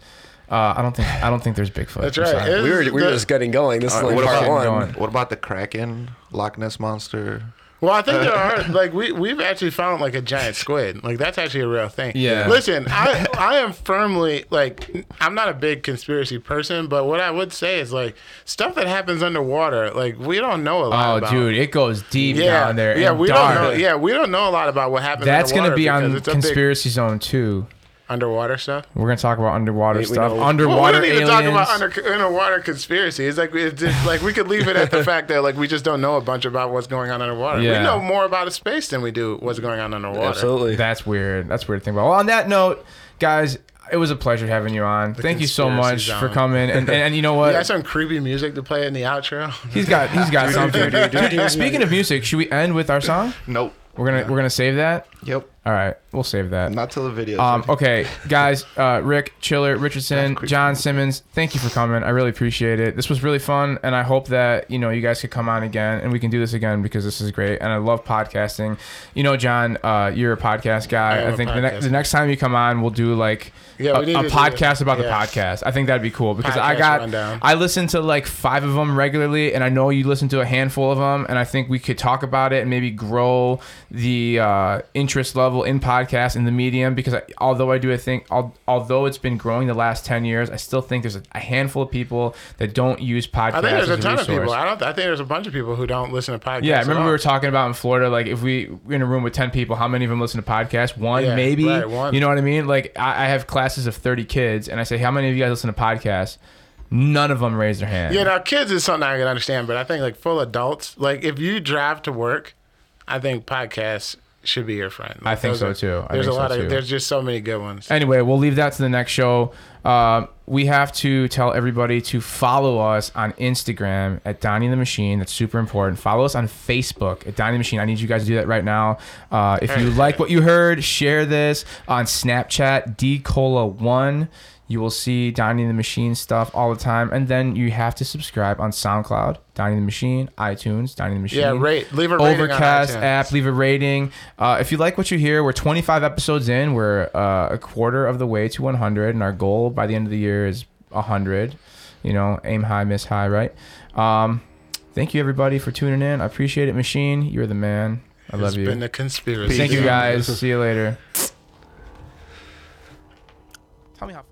Uh, I don't think I don't think there's Bigfoot. That's right. We were, we were The- just getting going. This is like what part about- one. Going. What about the Kraken, Loch Ness monster? Well, I think there are like we we've actually found like a giant squid. Like that's actually a real thing. Yeah. Listen, I I am firmly like I'm not a big conspiracy person, but what I would say is like stuff that happens underwater, like we don't know a lot Oh, about. dude, it goes deep Yeah, down there. yeah, we dark. don't know. Yeah, we don't know a lot about what happens. That's going to be on a big conspiracy zone too. Underwater stuff. We're gonna talk about underwater We- we stuff. know- Well, Underwater we don't even aliens. talk about under, underwater conspiracy. It's like it's just, like we could leave it at the fact that like we just don't know a bunch about what's going on underwater. Yeah. We know more about space than we do what's going on underwater. Absolutely. That's weird. That's weird to think about. Well, on that note, guys, it was a pleasure having you on. Thank you so much zone. for coming. And, and, and you know what? You got some creepy music to play in the outro. He's got he's got something. Dude, Speaking of music, should we end with our song? Nope. We're gonna we're gonna save that. Yep. All right, we'll save that. Not till the video. Um, okay, guys, uh, Rick, Chiller, Richardson, John Simmons, thank you for coming. I really appreciate it. This was really fun, and I hope that you know you guys could come on again and we can do this again because this is great. And I love podcasting. You know, John, uh, you're a podcast guy. I am I a think the, ne- the next time you come on, we'll do like Yeah, a, a podcast about the podcast. I think that'd be cool because I got rundown. I listen to like five of them regularly, and I know you listen to a handful of them, and I think we could talk about it and maybe grow the uh, interest level in podcasts in the medium. Because I, although I do, I think although it's been growing the last ten years, I still think there's a, handful of people that don't use podcasts. I think there's a ton of people. I don't. I think there's a bunch of people who don't listen to podcasts. Yeah, I remember we were talking about in Florida, like if we were in a room with ten people, how many of them listen to podcasts? One, Yeah, maybe. right, one. You know what I mean? Like I, I have classes of thirty kids, and I say, how many of you guys listen to podcasts? None of them raise their hand. Yeah, now kids is something I can understand, but I think like full adults, like if you drive to work, I think podcasts should be your friend. I think so, are- too. I There's a so, lot too. of there's just so many good ones. Anyway, we'll leave that to the next show. Um, we have to tell everybody to follow us on Instagram at Donny the Machine. That's super important. Follow us on Facebook at Donny the Machine. I need you guys to do that right now. Uh, if you like what you heard, share this on Snapchat, dcola1. You will see Donny and the Machine stuff all the time. And then you have to subscribe on SoundCloud, Donny and the Machine, iTunes, Donny and the Machine. Yeah, rate leave a rating Overcast on iTunes. app, leave a rating. Uh, if you like what you hear, we're 25 episodes in. We're uh, a quarter of the way to 100, and our goal by the end of the year is 100. You know, aim high, miss high, right? Um, thank you everybody for tuning in. I appreciate it, Machine. You're the man. I love It's you. It's been a conspiracy. Thank you guys. See you later. Tell me how fun.